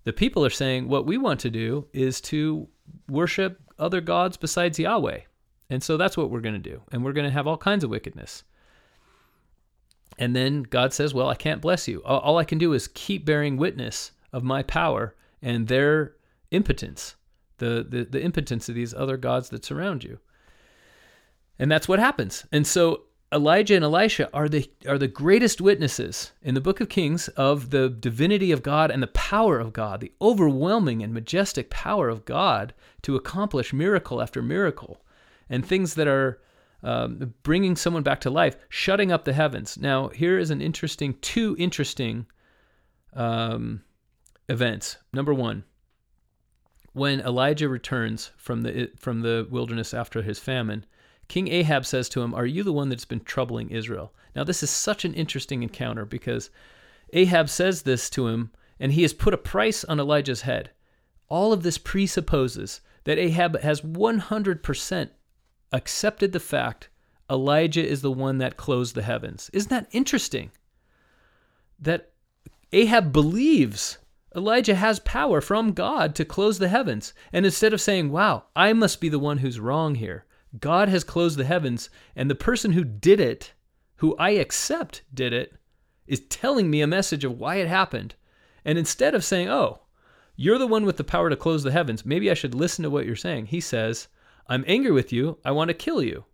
the people are saying, what we want to do is to worship other gods besides Yahweh. And so that's what we're going to do. And we're going to have all kinds of wickedness. And then God says, Well, I can't bless you. All I can do is keep bearing witness of my power and their impotence, the, the, the impotence of these other gods that surround you. And that's what happens. And so Elijah and Elisha are the are the greatest witnesses in the book of Kings of the divinity of God and the power of God, the overwhelming and majestic power of God to accomplish miracle after miracle, and things that are um, bringing someone back to life, shutting up the heavens. Now, here is an interesting, two interesting um, events. Number one, when Elijah returns from the from the wilderness after his famine, King Ahab says to him, "Are you the one that's been troubling Israel?" Now, this is such an interesting encounter because Ahab says this to him, and he has put a price on Elijah's head. All of this presupposes that Ahab has 100% accepted the fact Elijah is the one that closed the heavens. Isn't that interesting? That Ahab believes Elijah has power from God to close the heavens. And instead of saying, wow, I must be the one who's wrong here, God has closed the heavens, and the person who did it, who I accept did it, is telling me a message of why it happened. And instead of saying, oh, you're the one with the power to close the heavens, maybe I should listen to what you're saying, he says, I'm angry with you, I want to kill you.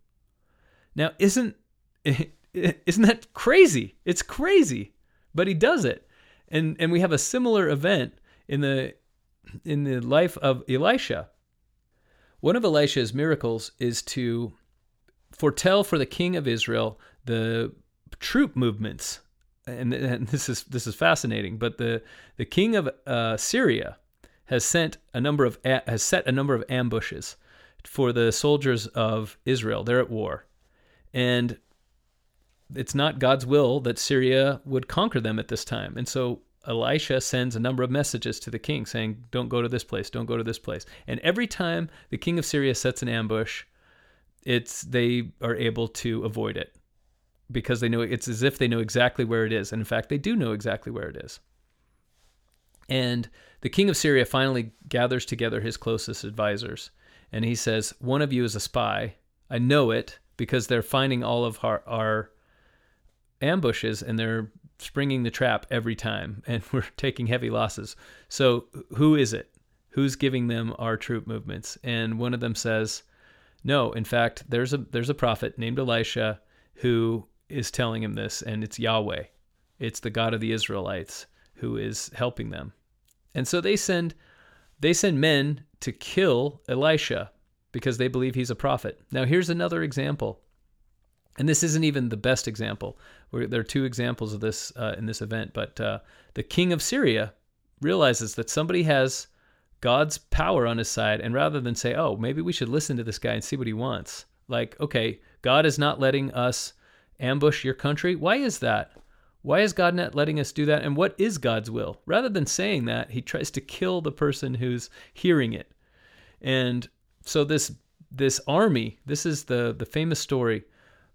Now, isn't isn't that crazy? It's crazy, but he does it, and and we have a similar event in the in the life of Elisha. One of Elisha's miracles is to foretell for the king of Israel the troop movements, and, and this is this is fascinating. But the the king of uh, Syria has sent a number of has set a number of ambushes for the soldiers of Israel. They're at war, and it's not God's will that Syria would conquer them at this time. And so Elisha sends a number of messages to the king saying, Don't go to this place, don't go to this place. And every time the king of Syria sets an ambush, it's they are able to avoid it because they know it's as if they know exactly where it is. And in fact, they do know exactly where it is. And the king of Syria finally gathers together his closest advisors and he says, One of you is a spy. I know it because they're finding all of our, our ambushes and they're springing the trap every time and we're taking heavy losses. So, who is it? Who's giving them our troop movements? And one of them says, "No, in fact, there's a there's a prophet named Elisha who is telling him this and it's Yahweh. It's the God of the Israelites who is helping them." And so they send they send men to kill Elisha because they believe he's a prophet. Now, here's another example. And this isn't even the best example. There are two examples of this uh, in this event, but uh, the king of Syria realizes that somebody has God's power on his side, and rather than say, "Oh, maybe we should listen to this guy and see what he wants," like, "Okay, God is not letting us ambush your country. Why is that? Why is God not letting us do that? And what is God's will? Rather than saying that, he tries to kill the person who's hearing it. And so this this army, this is the the famous story.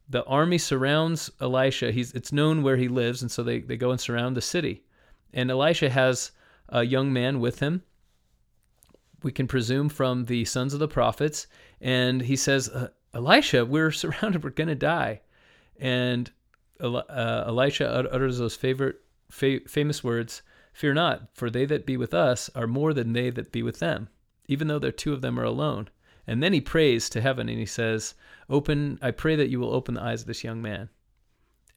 The army surrounds Elisha. He's it's known where he lives, and so they, they go and surround the city. And Elisha has a young man with him. We can presume from the sons of the prophets, and he says, uh, "Elisha, we're surrounded. We're going to die." And uh, Elisha utters those favorite, fa- famous words Fear not, for they that be with us are more than they that be with them, even though the two of them are alone. And then he prays to heaven and he says, Open, I pray that you will open the eyes of this young man.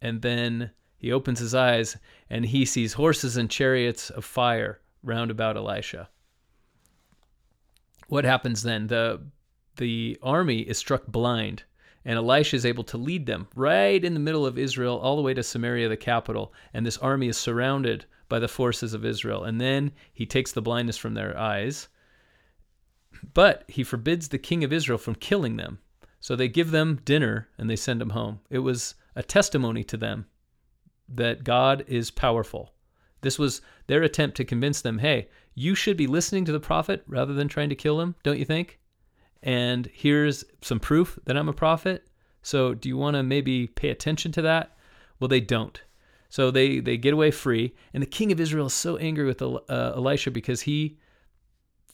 And then he opens his eyes and he sees horses and chariots of fire round about Elisha. What happens then? The the army is struck blind and Elisha is able to lead them right in the middle of Israel, all the way to Samaria, the capital. And this army is surrounded by the forces of Israel. And then he takes the blindness from their eyes. But he forbids the king of Israel from killing them. So they give them dinner and they send them home. It was a testimony to them that God is powerful. This was their attempt to convince them hey, you should be listening to the prophet rather than trying to kill him, don't you think? and here's some proof that I'm a prophet. So do you want to maybe pay attention to that? Well, they don't. So they they get away free, and the king of Israel is so angry with uh, Elisha because he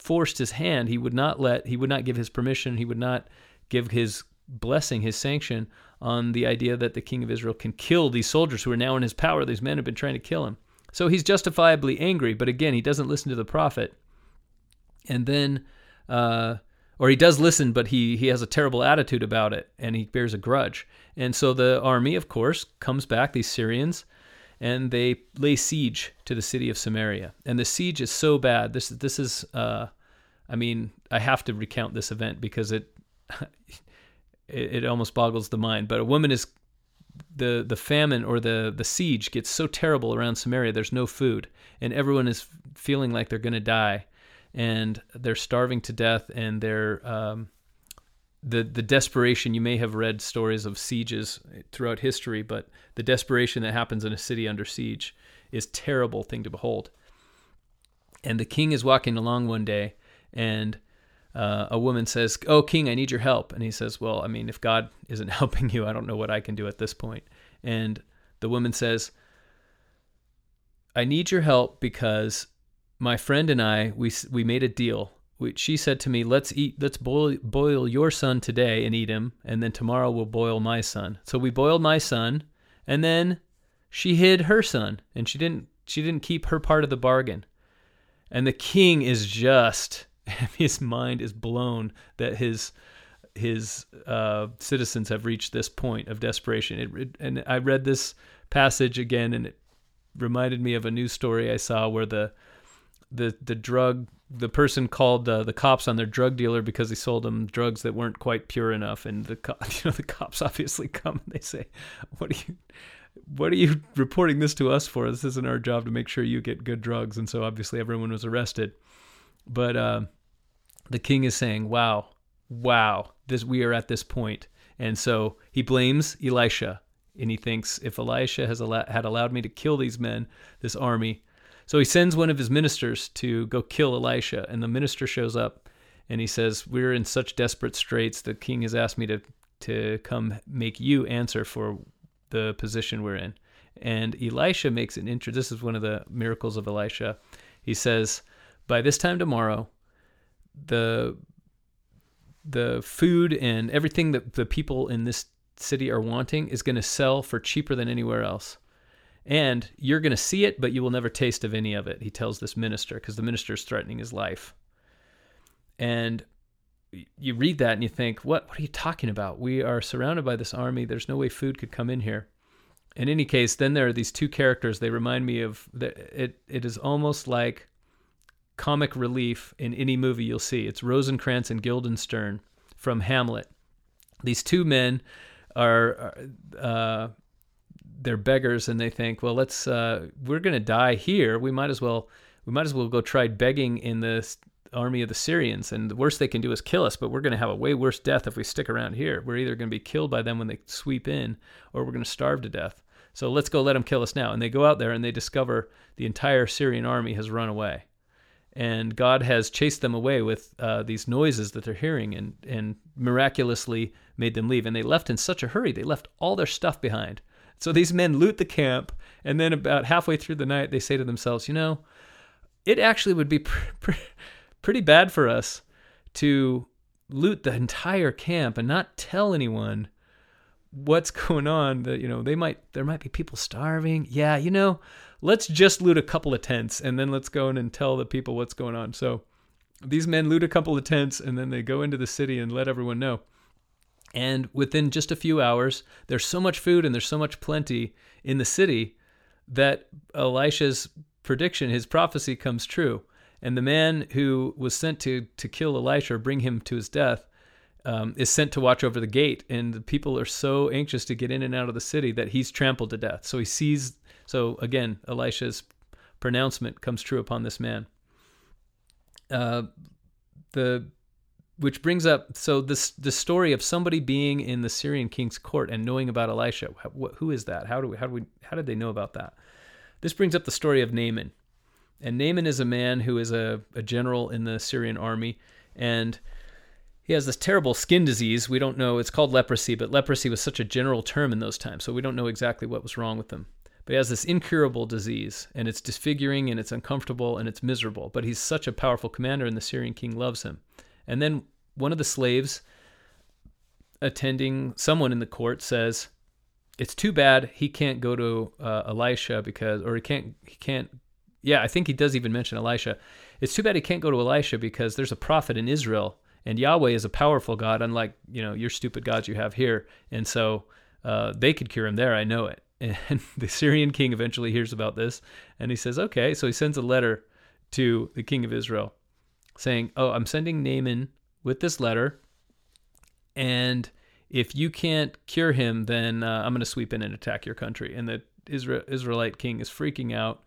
forced his hand. He would not let. He would not give his permission. He would not give his blessing, his sanction on the idea that the king of Israel can kill these soldiers who are now in his power. These men have been trying to kill him. So he's justifiably angry, but again, he doesn't listen to the prophet. And then uh, or he does listen, but he he has a terrible attitude about it, and he bears a grudge. And so the army, of course, comes back. These Syrians, and they lay siege to the city of Samaria. And the siege is so bad. This this is, uh, I mean, I have to recount this event because it, it it almost boggles the mind. But a woman is the the famine or the the siege gets so terrible around Samaria. There's no food, and everyone is feeling like they're going to die and they're starving to death and they're um, the the desperation you may have read stories of sieges throughout history but the desperation that happens in a city under siege is terrible thing to behold. And the king is walking along one day and uh, a woman says oh king i need your help. And he says well i mean if god isn't helping you i don't know what i can do at this point. And the woman says i need your help because my friend and i we we made a deal she said to me, "Let's eat. Let's boil boil your son today and eat him, and then tomorrow we'll boil my son." So we boiled my son, and then she hid her son, and she didn't she didn't keep her part of the bargain. And the king is just his mind is blown that his his uh, citizens have reached this point of desperation. It, and I read this passage again, and it reminded me of a news story I saw where the the the drug the person called uh, the cops on their drug dealer because he sold them drugs that weren't quite pure enough, and the co- you know the cops obviously come and they say, "What are you, what are you reporting this to us for? This isn't our job to make sure you get good drugs." And so obviously everyone was arrested, but uh, the king is saying, "Wow, wow, this we are at this point," and so he blames Elisha, and he thinks if Elisha has al- had allowed me to kill these men, this army so he sends one of his ministers to go kill Elisha, and the minister shows up and he says, We're in such desperate straits. The king has asked me to, to come make you answer for the position we're in. And Elisha makes an intro. This is one of the miracles of Elisha. He says, By this time tomorrow, the the food and everything that the people in this city are wanting is going to sell for cheaper than anywhere else. And you're going to see it, but you will never taste of any of it, he tells this minister, because the minister is threatening his life. And you read that and you think, what, what are you talking about? We are surrounded by this army. There's no way food could come in here. In any case, then there are these two characters. They remind me of it. It is almost like comic relief in any movie you'll see. It's Rosencrantz and Guildenstern from Hamlet. These two men are uh, they're beggars and they think, well, let's uh, we're going to die here. We might as well we might as well go try begging in the army of the Syrians, and the worst they can do is kill us. But we're going to have a way worse death if we stick around here. We're either going to be killed by them when they sweep in, or we're going to starve to death. So let's go let them kill us now. And they go out there and they discover the entire Syrian army has run away. And God has chased them away with uh, these noises that they're hearing and, and miraculously made them leave. And they left in such a hurry. They left all their stuff behind. So these men loot the camp, and then about halfway through the night, they say to themselves, you know, it actually would be pr- pr- pretty bad for us to loot the entire camp and not tell anyone what's going on that you know they might there might be people starving. Yeah you know let's just loot a couple of tents and then let's go in and tell the people what's going on. So these men loot a couple of tents and then they go into the city and let everyone know and within just a few hours, there's so much food and there's so much plenty in the city that Elisha's prediction, his prophecy comes true. And the man who was sent to, to kill Elisha or bring him to his death um, is sent to watch over the gate. And the people are so anxious to get in and out of the city that he's trampled to death. So he sees, so again, Elisha's pronouncement comes true upon this man. Uh, the which brings up so this the story of somebody being in the Syrian king's court and knowing about Elisha. who is that? How do we how do we how did they know about that? This brings up the story of Naaman, and Naaman is a man who is a, a general in the Syrian army, and he has this terrible skin disease. We don't know. It's called leprosy, but leprosy was such a general term in those times, so we don't know exactly what was wrong with him. But he has this incurable disease, and it's disfiguring, and it's uncomfortable, and it's miserable. But he's such a powerful commander, and the Syrian king loves him. And then one of the slaves attending someone in the court says, "It's too bad he can't go to uh, Elisha because, or he can't, he can't." Yeah, I think he does even mention Elisha. It's too bad he can't go to Elisha because there's a prophet in Israel, and Yahweh is a powerful God, unlike you know your stupid gods you have here, and so uh, they could cure him there. I know it. And the Syrian king eventually hears about this, and he says, "Okay." So he sends a letter to the king of Israel, saying, "Oh, I'm sending Naaman with this letter. And if you can't cure him, then uh, I'm going to sweep in and attack your country. And the Israel, Israelite king is freaking out.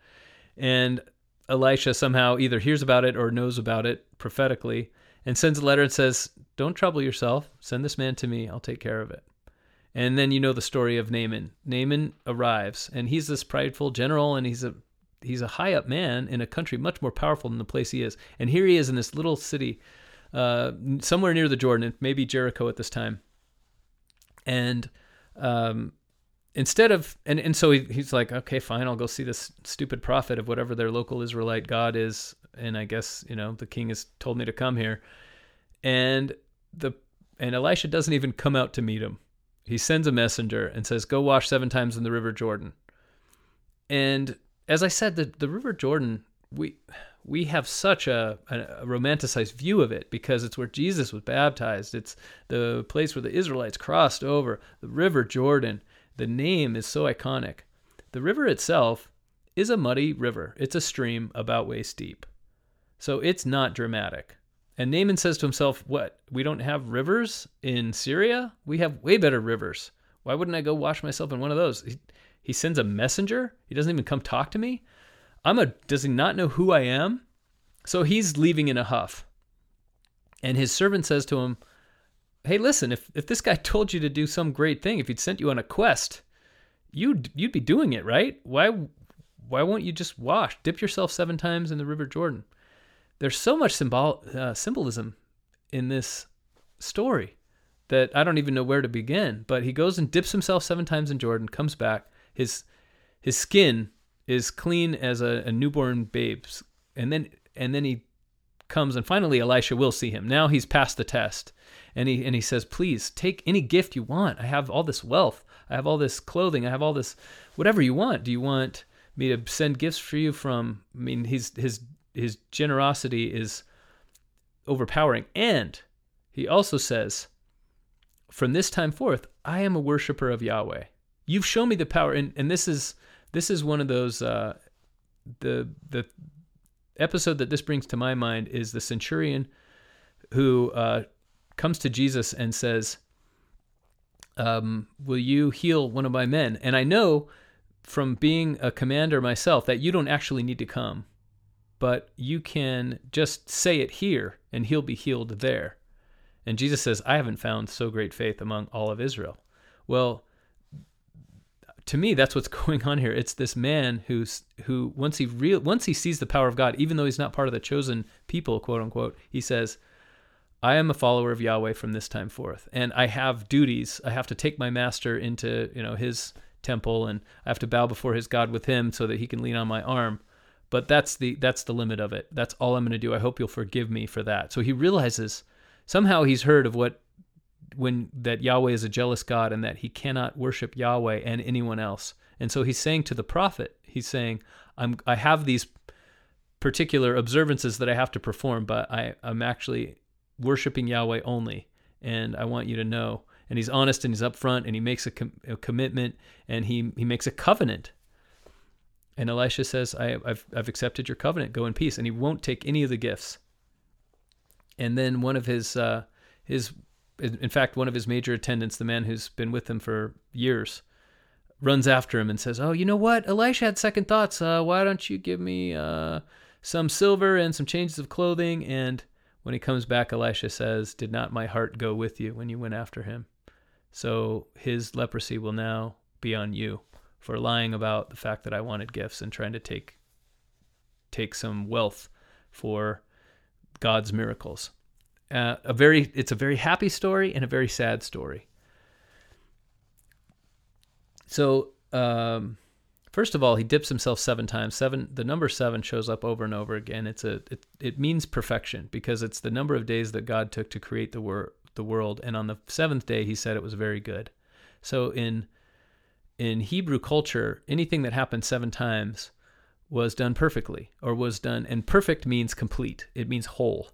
And Elisha somehow either hears about it or knows about it prophetically and sends a letter and says, don't trouble yourself. Send this man to me. I'll take care of it. And then you know the story of Naaman. Naaman arrives, and he's this prideful general, and he's a he's a high up man in a country much more powerful than the place he is. And here he is in this little city, uh, somewhere near the Jordan, maybe Jericho at this time. And um, instead of and, and so he, he's like okay fine i'll go see this stupid prophet of whatever their local israelite god is and i guess you know the king has told me to come here and the and elisha doesn't even come out to meet him he sends a messenger and says go wash seven times in the river jordan and as i said the, the river jordan we we have such a, a, romanticized view of it because it's where jesus was baptized it's the place where the israelites crossed over the river jordan the name is so iconic. The river itself is a muddy river, it's a stream about waist deep. So it's not dramatic. And Naaman says to himself, What? We don't have rivers in Syria? We have way better rivers. Why wouldn't I go wash myself in one of those? He sends a messenger. He doesn't even come talk to me. I'm a does he not know who I am? So he's leaving in a huff. And his servant says to him, hey, listen, if, if this guy told you to do some great thing, if he'd sent you on a quest, you'd you'd be doing it, right? Why why won't you just wash, dip yourself seven times in the River Jordan? There's so much symbol uh, symbolism in this story that I don't even know where to begin. But he goes and dips himself seven times in Jordan, comes back, his his skin is clean as a, a newborn babe's, and then and then he comes and finally Elisha will see him. Now he's passed the test and he and he says, "Please take any gift you want. I have all this wealth. I have all this clothing. I have all this whatever you want. Do you want me to send gifts for you from I mean, his his his generosity is overpowering. And he also says, "From this time forth, I am a worshiper of Yahweh. You've shown me the power and and this is this is one of those uh the the episode that this brings to my mind is the centurion who uh, comes to Jesus and says, um, Will you heal one of my men? And I know from being a commander myself that you don't actually need to come, but you can just say it here and he'll be healed there. And Jesus says, I haven't found so great faith among all of Israel. Well, to me, that's what's going on here. It's this man who's who once he real once he sees the power of God, even though he's not part of the chosen people, quote unquote, he says, I am a follower of Yahweh from this time forth, and I have duties. I have to take my master into you know his temple, and I have to bow before his God with him, so that he can lean on my arm. But that's the that's the limit of it. That's all I'm going to do. I hope you'll forgive me for that. So he realizes somehow he's heard of what when that Yahweh is a jealous God and that he cannot worship Yahweh and anyone else. And so he's saying to the prophet, he's saying, I'm I have these particular observances that I have to perform, but I, I'm actually worshiping Yahweh only, and I want you to know. And he's honest and he's upfront and he makes a, com- a commitment and he he makes a covenant. And Elisha says, I, have I've accepted your covenant. Go in peace. And he won't take any of the gifts. And then one of his uh, his in fact one of his major attendants, the man who's been with him for years, runs after him and says, "Oh, you know what? Elisha had second thoughts. Uh, why don't you give me uh, some silver and some changes of clothing and when he comes back, Elisha says, Did not my heart go with you when you went after him? So his leprosy will now be on you for lying about the fact that I wanted gifts and trying to take take some wealth for God's miracles. Uh, a very it's a very happy story and a very sad story. So um, First of all, he dips himself seven times. Seven, the number seven shows up over and over again. It's a it, it means perfection because it's the number of days that God took to create the the world, and on the seventh day, He said it was very good. So in in Hebrew culture, anything that happened seven times was done perfectly, or was done, and perfect means complete. It means whole.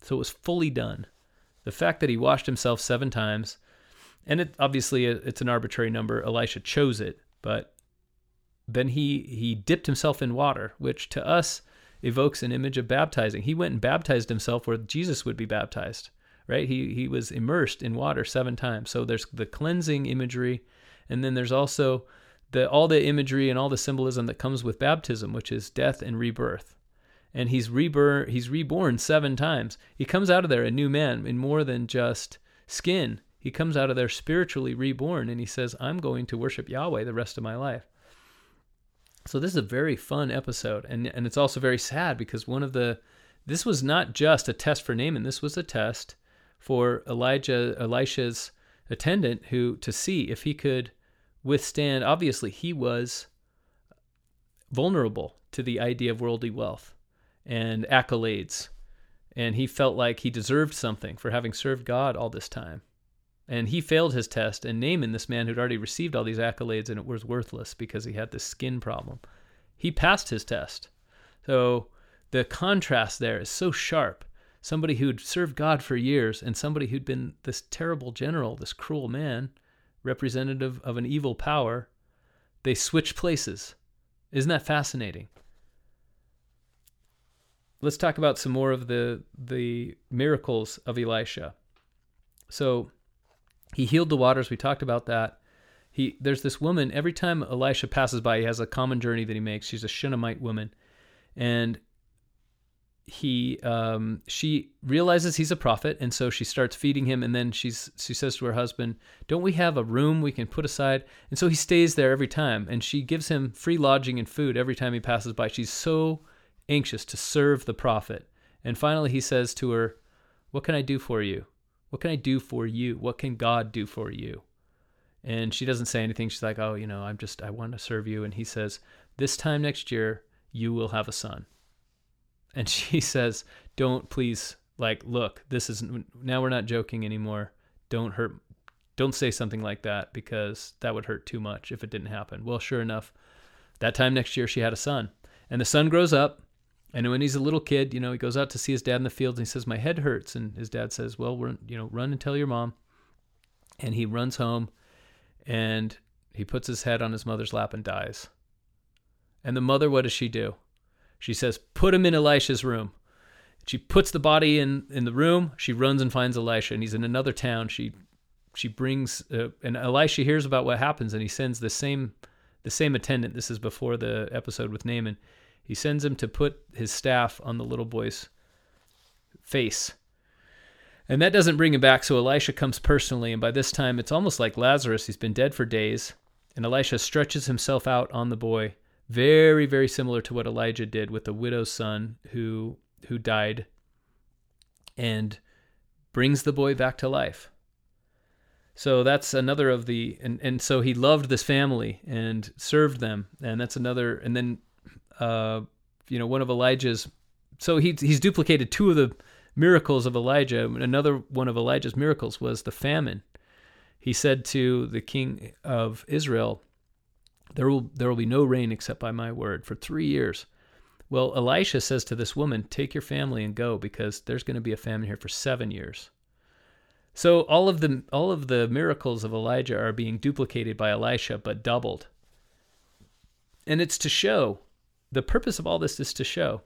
So it was fully done. The fact that he washed himself seven times, and it obviously it's an arbitrary number. Elisha chose it, but then he he dipped himself in water, which to us evokes an image of baptizing. He went and baptized himself where Jesus would be baptized, right? He he was immersed in water seven times. So there's the cleansing imagery, and then there's also the all the imagery and all the symbolism that comes with baptism, which is death and rebirth. And he's reborn he's reborn seven times. He comes out of there a new man in more than just skin. He comes out of there spiritually reborn and he says, "I'm going to worship Yahweh the rest of my life." So this is a very fun episode and and it's also very sad because one of the this was not just a test for Naaman. This was a test for Elijah Elisha's attendant who to see if he could withstand obviously he was vulnerable to the idea of worldly wealth and accolades. And he felt like he deserved something for having served God all this time. And he failed his test. And Naaman, this man who'd already received all these accolades and it was worthless because he had this skin problem, he passed his test. So the contrast there is so sharp. Somebody who'd served God for years and somebody who'd been this terrible general, this cruel man, representative of an evil power, they switch places. Isn't that fascinating? Let's talk about some more of the the miracles of Elisha. So he healed the waters. We talked about that. He there's this woman. Every time Elisha passes by, he has a common journey that he makes. She's a Shunammite woman, and he um, she realizes he's a prophet, and so she starts feeding him. And then she's she says to her husband, "Don't we have a room we can put aside?" And so he stays there every time, and she gives him free lodging and food every time he passes by. She's so anxious to serve the prophet. And finally, he says to her, What can I do for you? What can I do for you? What can God do for you? And she doesn't say anything. She's like, Oh, you know, I'm just, I want to serve you. And he says, This time next year, you will have a son. And she says, Don't please, like, look, this is, now we're not joking anymore. Don't hurt, don't say something like that because that would hurt too much if it didn't happen. Well, sure enough, that time next year, she had a son. And the son grows up and when he's a little kid, you know, he goes out to see his dad in the field and he says, "My head hurts." And his dad says, "Well, we're, you know, run and tell your mom." And he runs home and he puts his head on his mother's lap and dies. And the mother, what does she do? She says, "Put him in Elisha's room." She puts the body in in the room. She runs and finds Elisha, and he's in another town. She she brings uh, and Elisha hears about what happens, and he sends the same the same attendant. This is before the episode with Naaman he sends him to put his staff on the little boy's face. And that doesn't bring him back, so Elisha comes personally, and by this time it's almost like Lazarus. He's been dead for days, and Elisha stretches himself out on the boy, very, very similar to what Elijah did with the widow's son who who died, and brings the boy back to life. So that's another of the and, and so he loved this family and served them, and that's another and then uh, you know, one of Elijah's. So he, he's duplicated two of the miracles of Elijah. Another one of Elijah's miracles was the famine. He said to the king of Israel, "There will there will be no rain except by my word for three years." Well, Elisha says to this woman, "Take your family and go, because there's going to be a famine here for seven years." So all of the all of the miracles of Elijah are being duplicated by Elisha, but doubled. And it's to show the purpose of all this is to show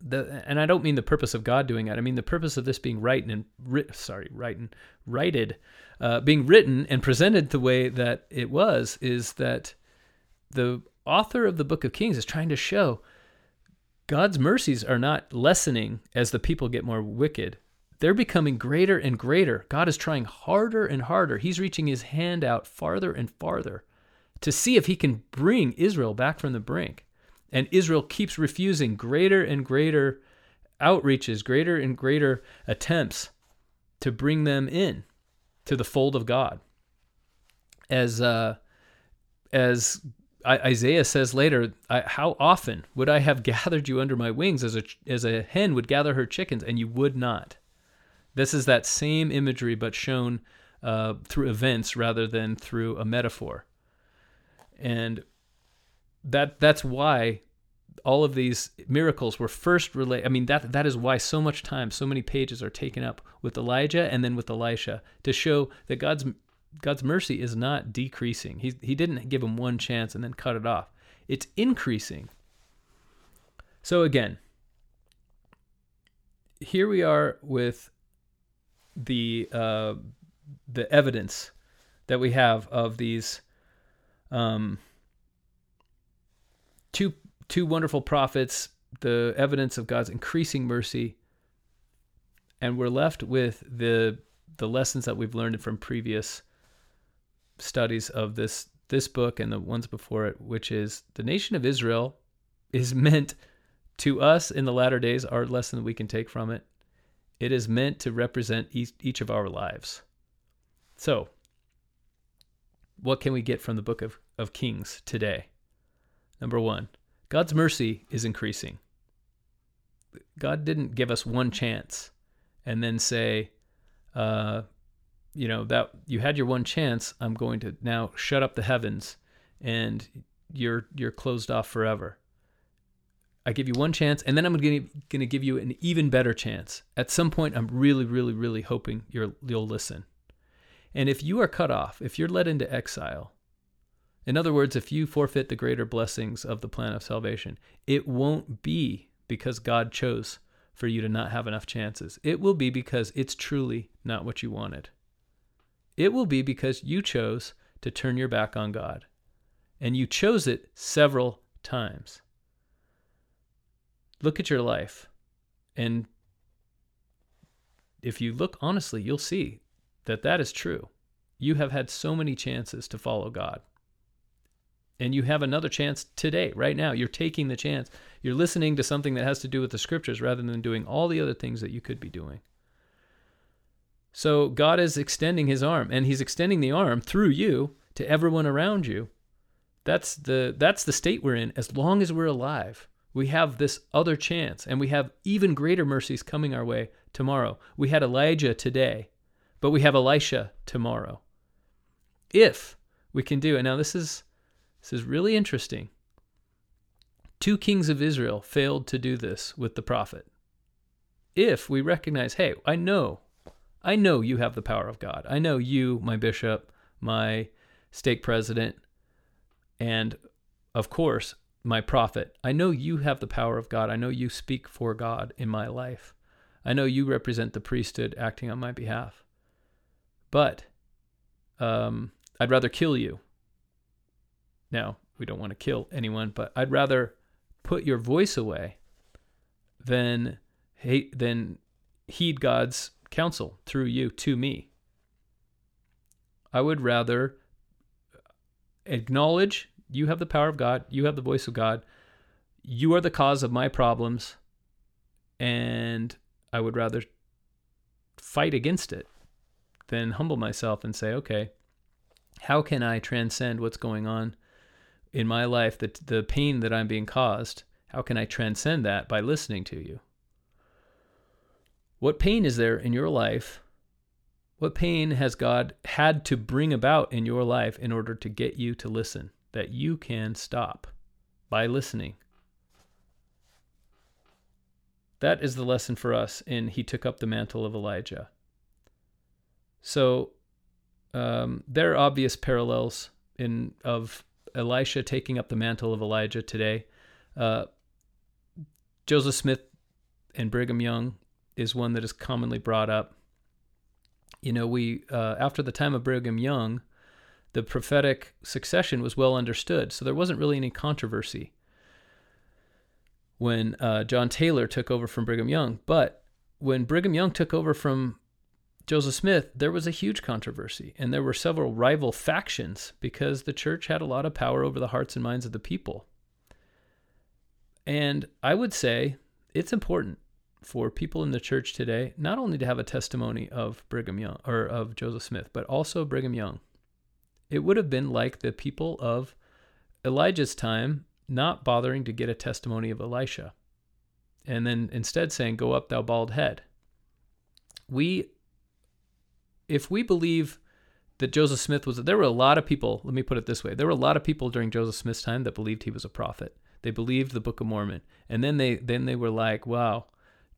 the and I don't mean the purpose of God doing it. I mean the purpose of this being written and writ, sorry, written, righted, uh, being written and presented the way that it was is that the author of the Book of Kings is trying to show God's mercies are not lessening as the people get more wicked. They're becoming greater and greater. God is trying harder and harder. He's reaching his hand out farther and farther to see if he can bring Israel back from the brink. And Israel keeps refusing greater and greater outreaches, greater and greater attempts to bring them in to the fold of God. As uh, as Isaiah says later, how often would I have gathered you under my wings as a as a hen would gather her chickens, and you would not. This is that same imagery, but shown uh, through events rather than through a metaphor and that that's why all of these miracles were first related. I mean, that that is why so much time, so many pages are taken up with Elijah and then with Elisha to show that God's God's mercy is not decreasing. He he didn't give him one chance and then cut it off. It's increasing. So again, here we are with the uh, the evidence that we have of these um, two two wonderful prophets the evidence of God's increasing mercy, and we're left with the the lessons that we've learned from previous studies of this this book and the ones before it, which is the nation of Israel is meant to us in the latter days, our lesson that we can take from it. It is meant to represent each, each of our lives. So, what can we get from the book of, of Kings today? Number one, God's mercy is increasing. God didn't give us one chance and then say, uh, you know, that you had your one chance. I'm going to now shut up the heavens and you're you're closed off forever. I give you one chance, and then I'm going to give you an even better chance. At some point, I'm really, really, really hoping you'll listen. And if you are cut off, if you're led into exile, in other words, if you forfeit the greater blessings of the plan of salvation, it won't be because God chose for you to not have enough chances. It will be because it's truly not what you wanted. It will be because you chose to turn your back on God. And you chose it several times. Look at your life. And if you look honestly, you'll see that that is true. You have had so many chances to follow God. And you have another chance today, right now. You're taking the chance. You're listening to something that has to do with the scriptures rather than doing all the other things that you could be doing. So God is extending his arm, and he's extending the arm through you to everyone around you. That's the that's the state we're in as long as we're alive. We have this other chance, and we have even greater mercies coming our way tomorrow. We had Elijah today but we have Elisha tomorrow. If we can do it. Now this is this is really interesting. Two kings of Israel failed to do this with the prophet. If we recognize, hey, I know, I know you have the power of God. I know you, my bishop, my stake president, and of course, my prophet. I know you have the power of God. I know you speak for God in my life. I know you represent the priesthood acting on my behalf. But um, I'd rather kill you. Now, we don't want to kill anyone, but I'd rather put your voice away than hate than heed God's counsel through you to me. I would rather acknowledge you have the power of God, you have the voice of God, you are the cause of my problems, and I would rather fight against it then humble myself and say, okay, how can I transcend what's going on in my life, the, the pain that I'm being caused? How can I transcend that by listening to you? What pain is there in your life? What pain has God had to bring about in your life in order to get you to listen that you can stop by listening? That is the lesson for us in He Took Up the Mantle of Elijah. So um, there are obvious parallels in of Elisha taking up the mantle of Elijah today. Uh, Joseph Smith and Brigham Young is one that is commonly brought up. You know, we uh, after the time of Brigham Young, the prophetic succession was well understood, so there wasn't really any controversy when uh, John Taylor took over from Brigham Young. But when Brigham Young took over from Joseph Smith, there was a huge controversy, and there were several rival factions because the church had a lot of power over the hearts and minds of the people. And I would say it's important for people in the church today not only to have a testimony of Brigham Young or of Joseph Smith, but also Brigham Young. It would have been like the people of Elijah's time not bothering to get a testimony of Elisha and then instead saying, Go up, thou bald head. We if we believe that Joseph Smith was, there were a lot of people, let me put it this way there were a lot of people during Joseph Smith's time that believed he was a prophet. They believed the Book of Mormon. And then they, then they were like, wow,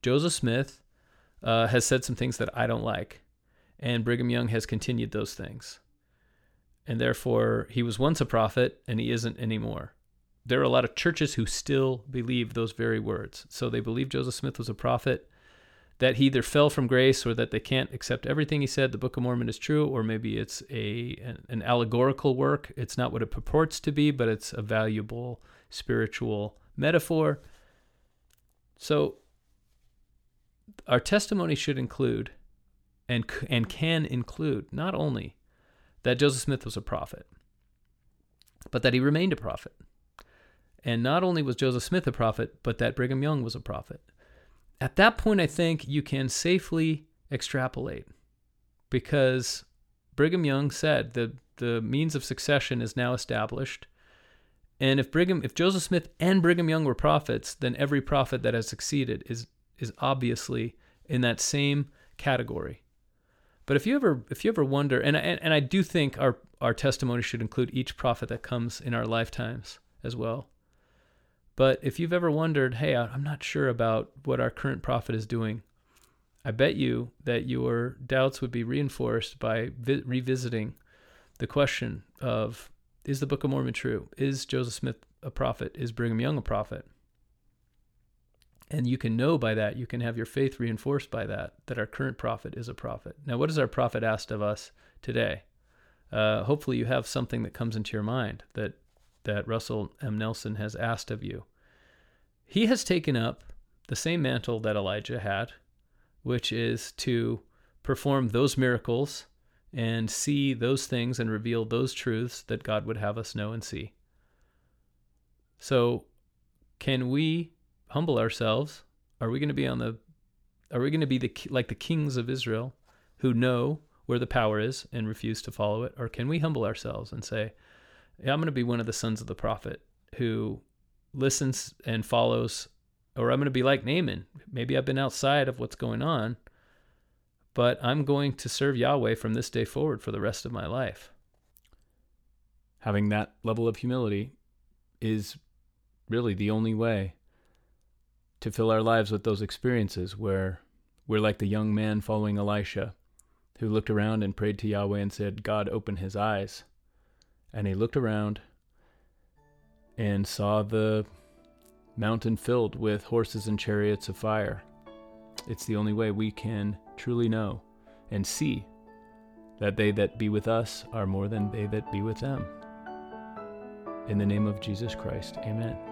Joseph Smith uh, has said some things that I don't like. And Brigham Young has continued those things. And therefore, he was once a prophet and he isn't anymore. There are a lot of churches who still believe those very words. So they believe Joseph Smith was a prophet that he either fell from grace or that they can't accept everything he said. The Book of Mormon is true, or maybe it's a an, an allegorical work. It's not what it purports to be, but it's a valuable spiritual metaphor. So our testimony should include and and can include not only that Joseph Smith was a prophet, but that he remained a prophet. And not only was Joseph Smith a prophet, but that Brigham Young was a prophet. At that point, I think you can safely extrapolate because Brigham Young said the, the means of succession is now established. And if Brigham, if Joseph Smith and Brigham Young were prophets, then every prophet that has succeeded is is obviously in that same category. But if you ever if you ever wonder, and and, and I do think our our testimony should include each prophet that comes in our lifetimes as well. But if you've ever wondered, hey, I'm not sure about what our current prophet is doing, I bet you that your doubts would be reinforced by vi- revisiting the question of is the Book of Mormon true? Is Joseph Smith a prophet? Is Brigham Young a prophet? And you can know by that, you can have your faith reinforced by that, that our current prophet is a prophet. Now, what has our prophet asked of us today? Uh, hopefully, you have something that comes into your mind that, that Russell M. Nelson has asked of you. He has taken up the same mantle that Elijah had, which is to perform those miracles and see those things and reveal those truths that God would have us know and see. So, can we humble ourselves? Are we going to be on the are we going to be the like the kings of Israel who know where the power is and refuse to follow it or can we humble ourselves and say, yeah, I'm going to be one of the sons of the prophet who listens and follows or I'm going to be like Naaman. Maybe I've been outside of what's going on, but I'm going to serve Yahweh from this day forward for the rest of my life. Having that level of humility is really the only way to fill our lives with those experiences where we're like the young man following Elisha who looked around and prayed to Yahweh and said, God, open his eyes. And he looked around and saw the mountain filled with horses and chariots of fire. It's the only way we can truly know and see that they that be with us are more than they that be with them. In the name of Jesus Christ, amen.